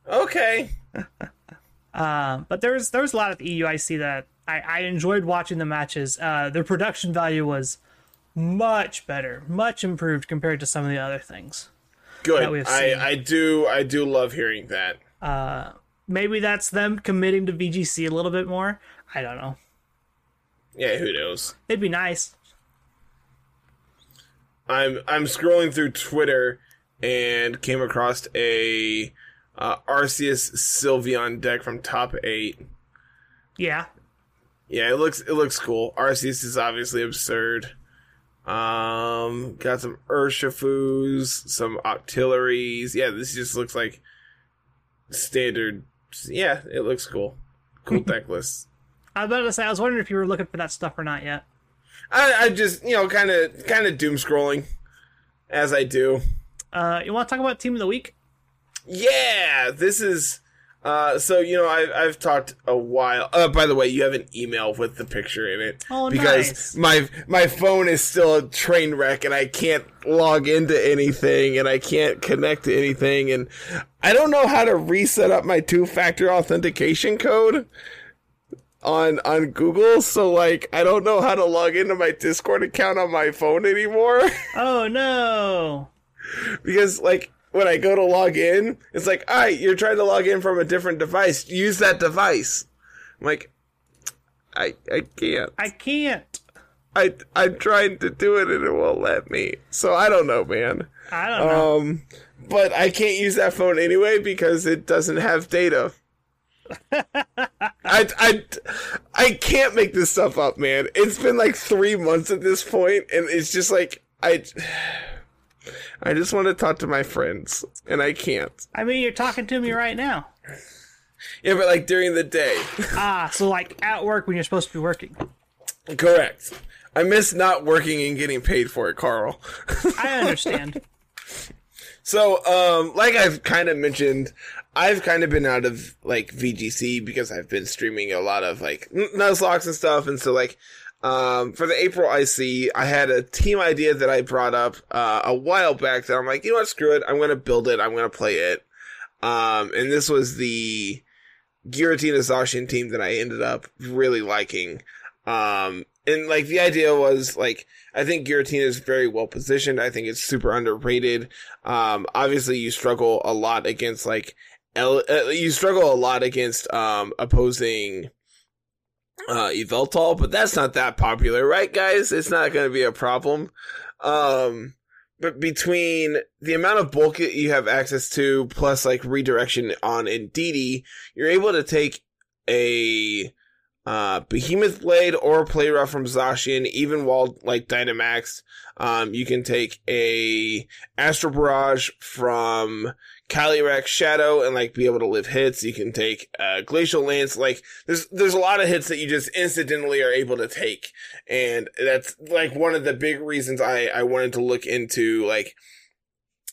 Okay. Uh, but there was there was a lot of the EUIC that I, I enjoyed watching the matches. Uh, their production value was much better, much improved compared to some of the other things. Good. That we have seen. I, I do I do love hearing that. Maybe that's them committing to VGC a little bit more. I don't know. Yeah, who knows? It'd be nice. I'm I'm scrolling through Twitter and came across a uh, Arceus Sylveon deck from top eight. Yeah. Yeah, it looks it looks cool. Arceus is obviously absurd. Um, got some Urshifus, some Octilleries. Yeah, this just looks like standard. Yeah, it looks cool. Cool deck list. I was about to say, I was wondering if you were looking for that stuff or not yet. I, I just you know kind of kind of doom scrolling as I do. Uh, you want to talk about Team of the Week? Yeah, this is. Uh, so you know, I've I've talked a while. Uh, by the way, you have an email with the picture in it Oh, because nice. my my phone is still a train wreck, and I can't log into anything, and I can't connect to anything, and I don't know how to reset up my two factor authentication code on on Google. So like, I don't know how to log into my Discord account on my phone anymore. Oh no! because like when I go to log in, it's like, all right, you're trying to log in from a different device. Use that device. I'm like, I I can't. I can't. I I'm trying to do it and it won't let me. So I don't know, man. I don't know. Um, but I can't use that phone anyway because it doesn't have data. I, I, I can't make this stuff up, man. It's been like three months at this point, and it's just like I, I just want to talk to my friends, and I can't. I mean, you're talking to me right now. Yeah, but like during the day. Ah, so like at work when you're supposed to be working. Correct. I miss not working and getting paid for it, Carl. I understand. So, um, like I've kind of mentioned, I've kind of been out of like VGC because I've been streaming a lot of like Nuzlocke and stuff, and so like, um, for the April IC, I had a team idea that I brought up uh, a while back that I'm like, you know what, screw it, I'm gonna build it, I'm gonna play it, um, and this was the Giratina Zacian team that I ended up really liking. Um, and like the idea was like, I think Giratina is very well positioned. I think it's super underrated. Um, obviously you struggle a lot against like, El- uh, you struggle a lot against, um, opposing, uh, Yveltal, but that's not that popular, right guys? It's not going to be a problem. Um, but between the amount of bulk that you have access to, plus like redirection on Indeedee, you're able to take a uh, Behemoth Blade or Play Rough from Zacian, even while like Dynamax. Um, you can take a Astro Barrage from Calyrex Shadow and like be able to live hits. You can take uh, Glacial Lance. Like there's there's a lot of hits that you just incidentally are able to take, and that's like one of the big reasons I I wanted to look into like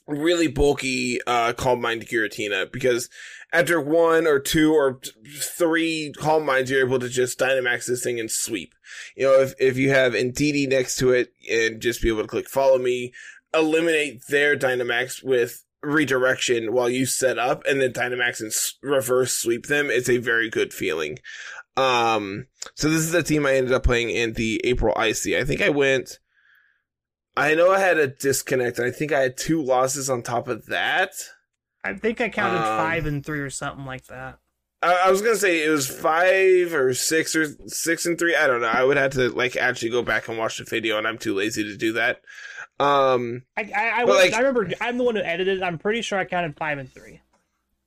really bulky uh Calm Mind Giratina because after one or two or three Calm Minds, you're able to just Dynamax this thing and sweep. You know, if, if you have Indeedee next to it and just be able to click follow me, eliminate their Dynamax with redirection while you set up and then Dynamax and s- reverse sweep them, it's a very good feeling. Um, so this is the team I ended up playing in the April IC. I think I went, I know I had a disconnect and I think I had two losses on top of that. I think I counted Um, five and three or something like that. I, I was gonna say it was five or six or six and three. I don't know. I would have to like actually go back and watch the video, and I'm too lazy to do that. Um, I I, I, was- like- I remember I'm the one who edited. it. I'm pretty sure I counted five and three.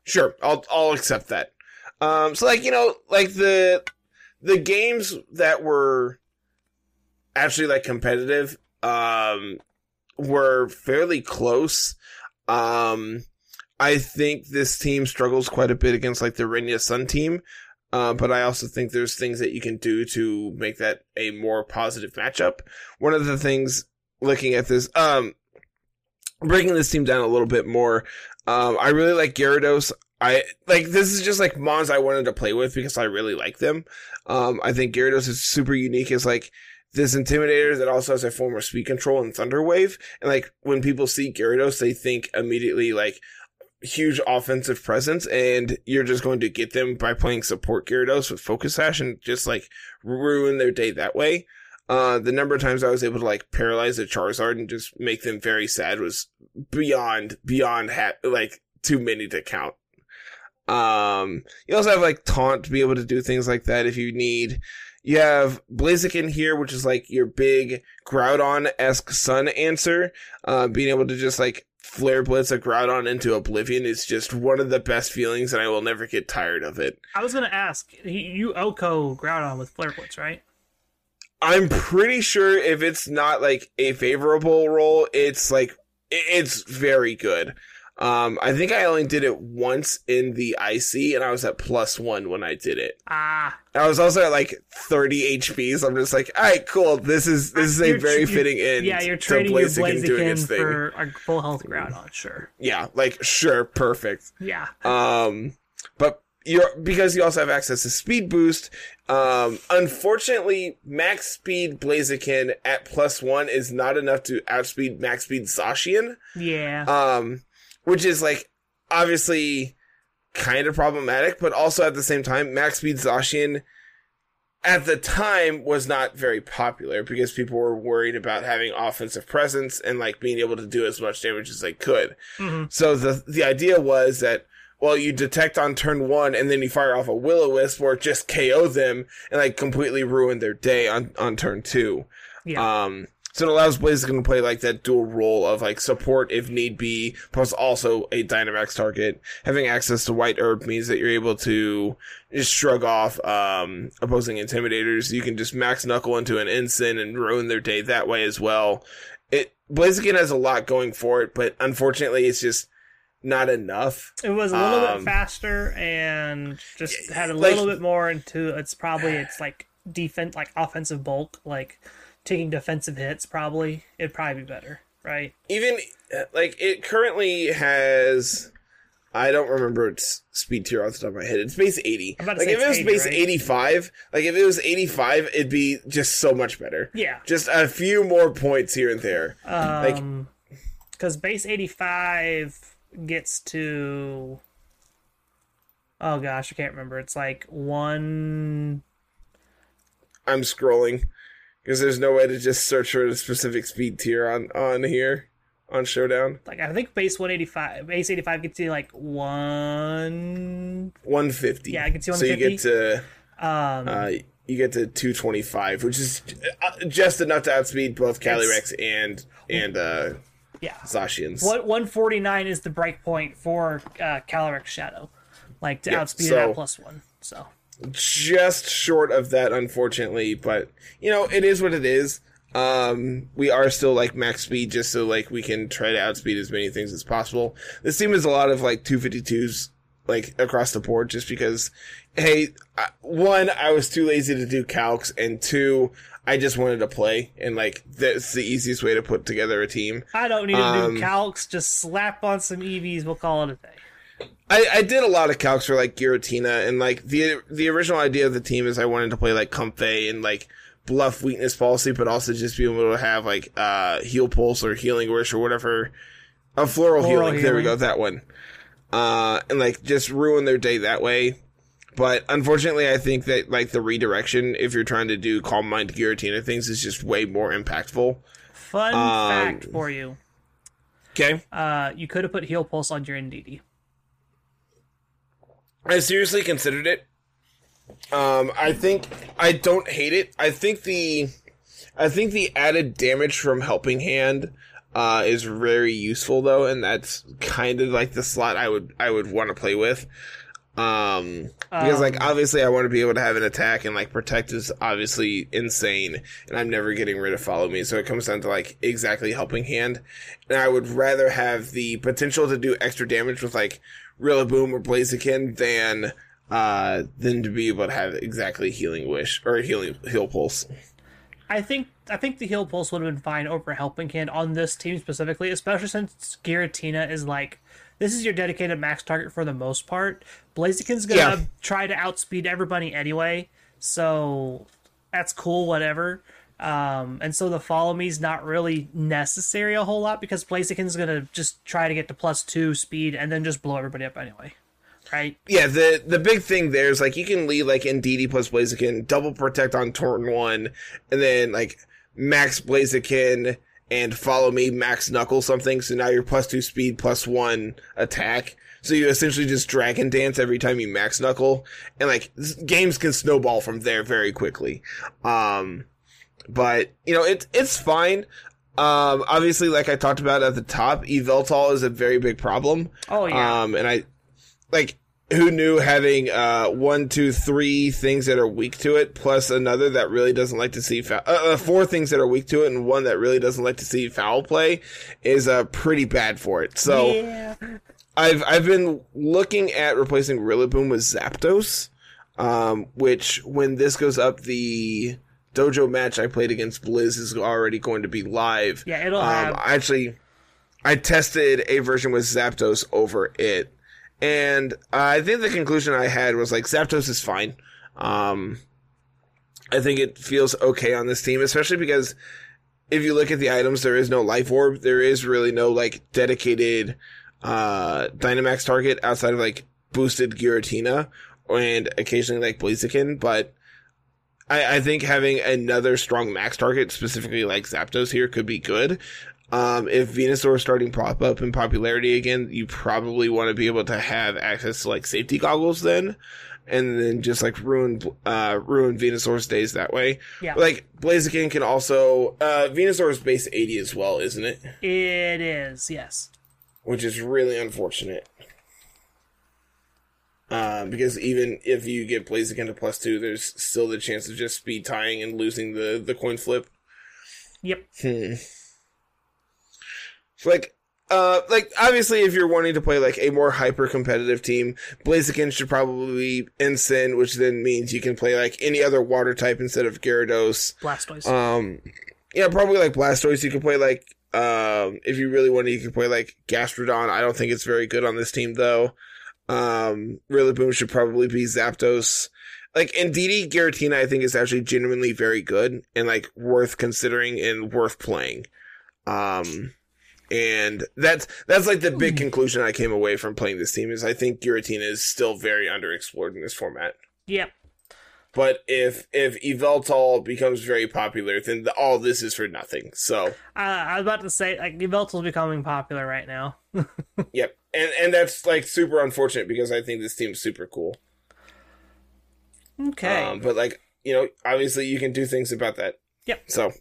sure, I'll I'll accept that. Um, so like you know, like the the games that were actually like competitive, um, were fairly close. Um, I think this team struggles quite a bit against like the Renya Sun team. Uh, but I also think there's things that you can do to make that a more positive matchup. One of the things looking at this, um, breaking this team down a little bit more, um, I really like Gyarados. I like this is just like mons I wanted to play with because I really like them. Um, I think Gyarados is super unique as like this intimidator that also has a form of speed control and thunder wave. And like when people see Gyarados, they think immediately like huge offensive presence and you're just going to get them by playing support Gyarados with focus sash and just like ruin their day that way. Uh, the number of times I was able to like paralyze a Charizard and just make them very sad was beyond, beyond ha- like too many to count. Um, you also have like taunt to be able to do things like that if you need. You have Blaziken here, which is like your big Groudon-esque sun answer. Uh, being able to just like flare blitz a Groudon into oblivion is just one of the best feelings and I will never get tired of it. I was gonna ask you OHKO Groudon with flare blitz, right? I'm pretty sure if it's not like a favorable roll, it's like it's very good. Um, I think I only did it once in the IC, and I was at plus one when I did it. Ah, I was also at like 30 HP, so I'm just like, all right, cool. This is this is a You're very fitting end. yeah, you're to trading your Blaziken doing its thing. for a full health Groudon, sure. Yeah, like sure, perfect. Yeah, Um, you're because you also have access to speed boost. Um, unfortunately, max speed Blaziken at plus one is not enough to outspeed max speed Zacian. yeah. Um, which is like obviously kind of problematic, but also at the same time, max speed Zacian at the time was not very popular because people were worried about having offensive presence and like being able to do as much damage as they could. Mhm. So the the idea was that well, you detect on turn one and then you fire off a will o wisp or just KO them and like completely ruin their day on on turn two. yeah. Um, so it allows Blaziken to play like that dual role of like support if need be, plus also a Dynamax target. Having access to White Herb means that you're able to just shrug off um, opposing intimidators. You can just max knuckle into an ensign and ruin their day that way as well. It Blaziken has a lot going for it, but unfortunately, it's just not enough. it was a little um, bit faster and just had a like- little bit more into it's probably it's like defense like offensive bulk like taking defensive hits probably it'd probably be better right Even uh, like it currently has. I don't remember its speed tier off the top of my head. It's base 80. I'm about to Like say if it was 80, base right? 85, like if it was 85, it'd be just so much better. yeah Just a few more points here and there. Like- um because base 85 gets to oh gosh i can't remember it's like one I'm scrolling because there's no way to just search for a specific speed tier on on here on Showdown. like i think base 185 base 85 gets you like one 150. Yeah, it gets you So you get to um uh you get to 225, which is uh, just enough to outspeed both Calyrex and and uh yeah Zacians. What 149 is the break point for uh, Calyrex Shadow, like to Yeah, outspeed it so- at plus one. So just short of that unfortunately but you know it is what it is um we are still like max speed just so like we can try to outspeed as many things as possible this team is a lot of like 252s like across the board just because hey I- one i was too lazy to do calcs and two i just wanted to play and like that's the easiest way to put together a team I don't need to Um, do calcs. Just slap on some EVs. We'll call it a day. I, I did a lot of calcs for like Giratina and like the the original idea of the team is I wanted to play like Comfey and like bluff weakness policy, but also just be able to have like uh heal pulse or healing wish or whatever. A floral, Floral healing. There we healing. go, that one. Uh and like just ruin their day that way. But unfortunately I think that like the redirection, if you're trying to do calm mind Guillotine Giratina things, is just way more impactful. Fun um, fact for you: Okay. uh, you could have put heal pulse on your Indeedee. I seriously considered it. Um, I think I don't hate it. I think the, I think the added damage from helping hand, uh, is very useful though, and that's kind of like the slot I would I would want to play with. Um, because like Um, obviously I want to be able to have an attack and like protect is obviously insane, and I'm never getting rid of follow me. So it comes down to like exactly helping hand, and I would rather have the potential to do extra damage with like Rillaboom or Blaziken than uh than to be able to have exactly healing wish or healing heal pulse. I think I think the heal pulse would have been fine over helping hand on this team specifically, especially since Giratina is like this is your dedicated max target for the most part. Blaziken's gonna Yeah. try to outspeed everybody anyway, so that's cool, whatever. Um, and so the follow me's not really necessary a whole lot because Blaziken's gonna just try to get to plus two speed and then just blow everybody up anyway. Right? Yeah, the the big thing there is like you can lead like Indeedee plus Blaziken, double protect on turn one, and then like max Blaziken and follow me max knuckle something. So now you're plus two speed, plus one attack. So you essentially just dragon dance every time you max knuckle, and like games can snowball from there very quickly. Um, but you know it's it's fine. Um, obviously, like I talked about at the top, Yveltal is a very big problem. Oh yeah. Um, and I like who knew having uh one, two, three things that are weak to it, plus another that really doesn't like to see foul, uh, uh, four things that are weak to it, and one that really doesn't like to see foul play is uh pretty bad for it. So yeah. I've I've been looking at replacing Rillaboom with Zapdos, um, which when this goes up, the dojo match I played against Blizz is already going to be live. Yeah, it'll Um, have actually, I tested a version with Zapdos over it, and I think the conclusion I had was like Zapdos is fine. Um, I think it feels okay on this team, especially because if you look at the items, there is no life orb. There is really no like dedicated uh Dynamax target outside of like boosted Giratina and occasionally like Blaziken, but I, I think having another strong max target, specifically like Zapdos here, could be good. Um, if Venusaur is starting pop up in popularity again, you probably want to be able to have access to like safety goggles then, and then just like ruin uh ruin Venusaur's days that way. Yeah. Like Blaziken can also uh Venusaur's base eighty as well, isn't it? It is, yes. Which is really unfortunate. Um, because even if you get Blaziken to plus two, there's still the chance of just speed tying and losing the the coin flip. Yep. Hmm. Like, uh, like obviously, if you're wanting to play like a more hyper competitive team, Blaziken should probably be Ensign, which then means you can play like any other water type instead of Gyarados. Blastoise. Um, yeah, probably like Blastoise. You can play like, um, if you really want to, you can play like Gastrodon. I don't think it's very good on this team though. Um, Rillaboom should probably be Zapdos. Like Indeedee Giratina, I think is actually genuinely very good and like worth considering and worth playing. Um, and that's that's like the big conclusion I came away from playing this team is I think Giratina is still very underexplored in this format. yep. But if if Yveltal becomes very popular, then the, all this is for nothing. So Uh, I was about to say, like, Yveltal's becoming popular right now. yep, and and that's like super unfortunate because I think this team's super cool. Okay. Um, but like you know, obviously you can do things about that. Yep. So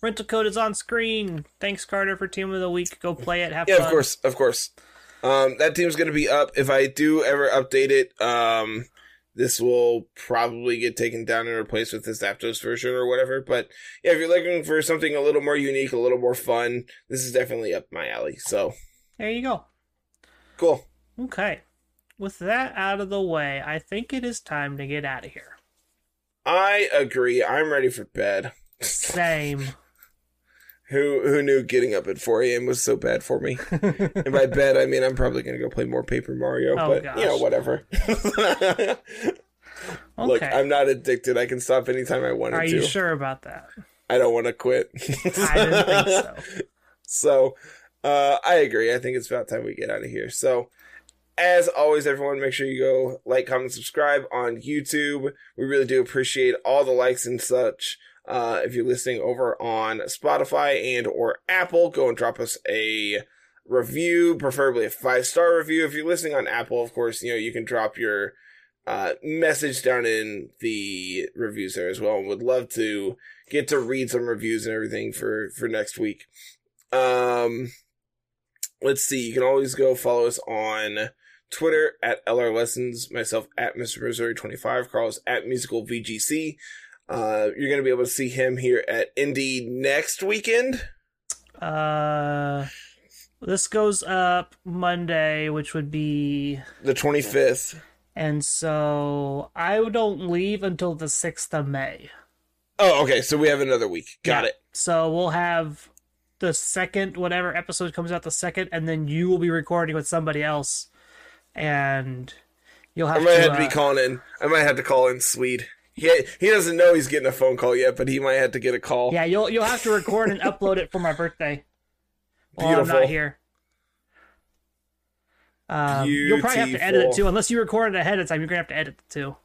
Rental code is on screen. Thanks, Carter, for Team of the Week. Go play it. Have yeah, fun. of course, of course. Um, that team's gonna be up if I do ever update it. Um, this will probably get taken down and replaced with the Zapdos version or whatever. But yeah, if you're looking for something a little more unique, a little more fun, this is definitely up my alley. So There you go. cool. Okay. With that out of the way, I think it is time to get out of here. I agree. I'm ready for bed. Same. Who who knew getting up at 4 a.m. was so bad for me? and by bed, I mean I'm probably gonna go play more Paper Mario, Oh, but gosh. you know whatever. Look, I'm not addicted. I can stop anytime I Are to. you sure about that? I don't want to quit. I didn't think so. So, uh, I agree. I think it's about time we get out of here. So, as always, everyone, make sure you go like, comment, subscribe on YouTube. We really do appreciate all the likes and such. Uh, if you're listening over on Spotify and or Apple, go and drop us a review, preferably a five star review. If you're listening on Apple, of course, you know you can drop your uh, message down in the reviews there as well. And would love to get to read some reviews and everything for for next week. Um, let's see. You can always go follow us on Twitter at LR Lessons, myself at Mr. Missouri 25, Carlos at Musical VGC. Uh, you're going to be able to see him here at Indy next weekend. Uh, this goes up Monday, which would be, The 25th. and so I don't leave until the sixth of May. Oh, okay. So we have another week. Got Yeah. it. So we'll have the second, whatever episode comes out the second, and then you will be recording with somebody else, and you'll have I might to. have to be uh, calling in. I might have to call in Swede. He he doesn't know he's getting a phone call yet, but he might have to get a call. yeah, you'll you'll have to record and upload it for my birthday. While I'm not here. Um, you'll probably have to edit it too, unless you record it ahead of time. You're gonna have to edit it too.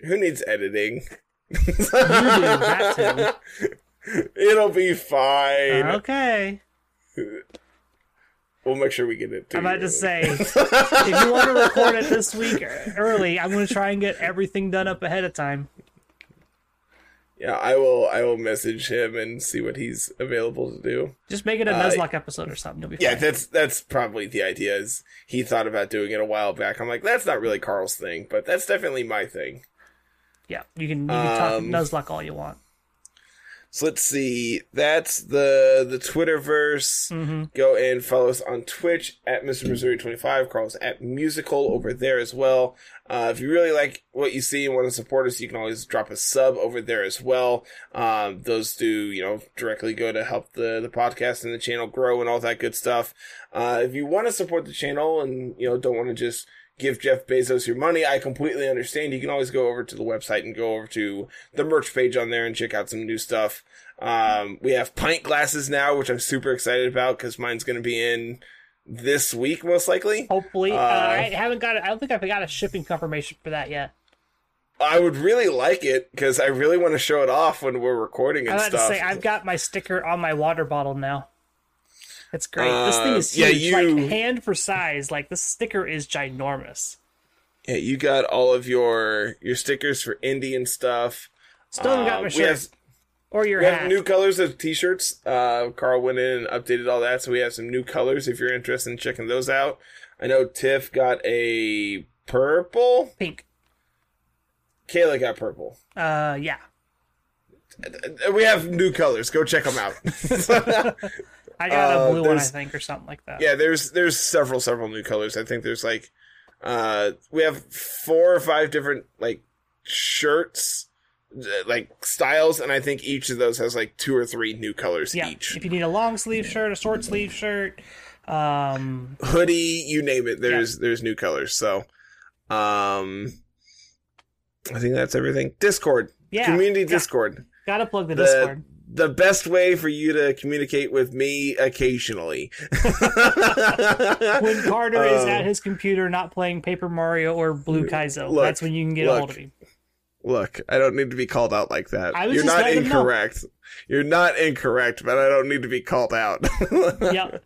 Who needs editing? You do that too. It'll be fine. Okay. We'll make sure we get it. To I'm about to say, if you want to record it this week early, I'm going to try and get everything done up ahead of time. Yeah, I will. I will message him and see what he's available to do. Just make it a Uh, Nuzlocke episode or something. Yeah, fine. that's that's probably the idea. Is he thought about doing it a while back? I'm like, that's not really Carl's thing, but that's definitely my thing. Yeah, you can you can talk Um, Nuzlocke all you want. So let's see. That's the the Twitterverse. Mm-hmm. Go and follow us on Twitch at Mr. Missouri twenty five. Carl's at musical over there as well. Uh, if you really like what you see and want to support us, you can always drop a sub over there as well. Um, those do you know directly go to help the the podcast and the channel grow and all that good stuff. Uh, if you want to support the channel and you know don't want to just give Jeff Bezos your money, I completely understand. You can always go over to the website and go over to the merch page on there and check out some new stuff. Um, we have pint glasses now, which I'm super excited about because mine's going to be in this week, most likely. Hopefully, uh, uh, I haven't got. I don't think I've got a shipping confirmation for that yet. I would really like it because I really want to show it off when we're recording I and was about stuff. to say I've got my sticker on my water bottle now. It's great. this thing Uh, is yeah, huge, you- like hand for size. Like this sticker is ginormous. yeah, you got all of your your stickers for indie and stuff. Still haven't got Uh, my shirt have or your We have hat. new colors of t-shirts. Uh, Carl went in and updated all that, so we have some new colors if you're interested in checking those out. I know Tiff got a purple. Pink. Kayla got purple. Uh, yeah. Uh, We have new colors. Go check them out. I got Uh, a blue one, I think, or something like that. yeah, there's there's several several new colors. I think there's like uh we have four or five different like shirts uh, like styles and I think each of those has like two or three new colors Yeah. each. If you need a long sleeve shirt, a short sleeve shirt, um, hoodie, you name it. There's there's new colors. So, um, I think that's everything. Discord, yeah, community yeah. Discord. Gotta plug the, The Discord. The best way for you to communicate with me occasionally. When Carter is Um, at his computer, not playing Paper Mario or Blue Kaizo, look, that's when you can get a look. hold of him. Look, I don't need to be called out like that. I was You're just not letting him know. incorrect. You're not incorrect, but I don't need to be called out. Yep.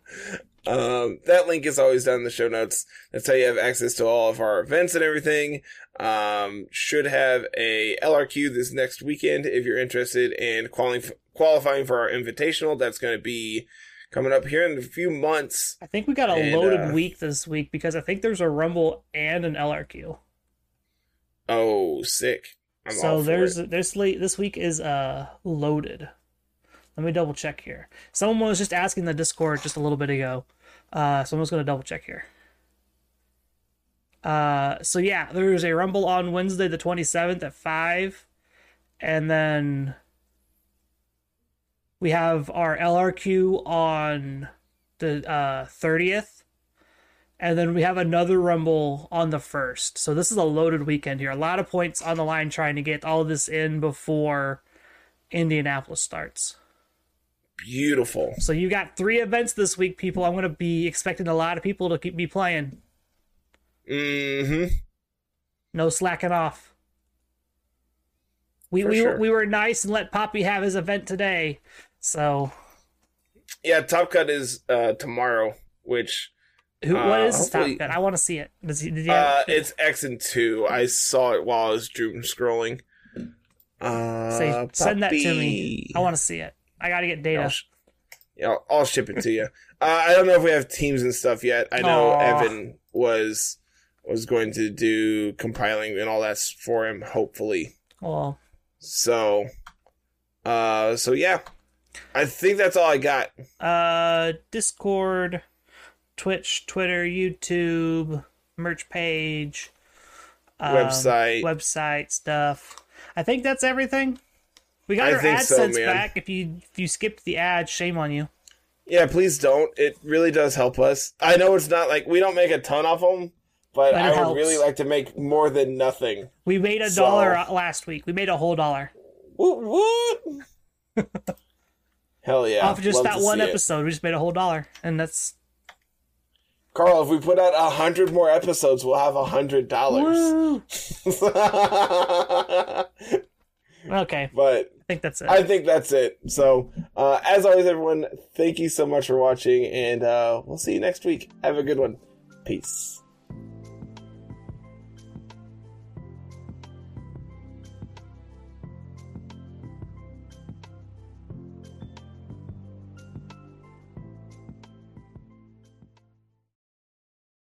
Um, that link is always down in the show notes. That's how you have access to all of our events and everything. Um, should have a LRQ this next weekend if you're interested in qualifying qualifying for our invitational. That's going to be coming up here in a few months. I think we got a And, loaded uh, week this week because I think there's a Rumble and an LRQ. Oh, sick! I'm so there's it. there's late this week is uh loaded. Let me double check here. Someone was just asking the Discord just a little bit ago. Uh so I'm just gonna double check here. Uh so yeah, there's a rumble on Wednesday the twenty seventh at five. And then we have our LRQ on the uh thirtieth. And then we have another Rumble on the first. So this is a loaded weekend here. A lot of points on the line trying to get all this in before Indianapolis starts. beautiful. So you got three events this week, people. I'm going to be expecting a lot of people to keep me playing. Mm-hmm. No slacking off. We we, sure. we were nice and let Poppy have his event today. So Yeah, Top Cut is uh, tomorrow, which who what Uh, is top cut? I want to see it. Does he, did he uh, it's X and two. I saw it while I was doom scrolling. Uh, say, send that to me. I want to see it. I got to get data. I'll, sh- yeah, I'll, I'll ship it to you. Uh, I don't know if we have teams and stuff yet. I know Aw. Evan was was going to do compiling and all that for him. Hopefully, Well, so uh, so yeah, I think that's all I got. uh discord twitch twitter youtube merch page um, Website. website stuff i think that's everything We got I our think so, AdSense back. If you if you skipped the ad, shame on you. Yeah, please don't. It really does help us. I know it's not like we don't make a ton off them, but, I would helps. really like to make more than nothing. We made a So- dollar last week. We made a whole dollar Woot woot! Hell yeah! off just Love that one see it. episode. We just made a whole dollar, and that's Carl, if we put out a hundred more episodes, we'll have a hundred dollars. okay, but I think that's it. I think that's it. So, uh, as always, everyone, thank you so much for watching, and uh, we'll see you next week. Have a good one. Peace.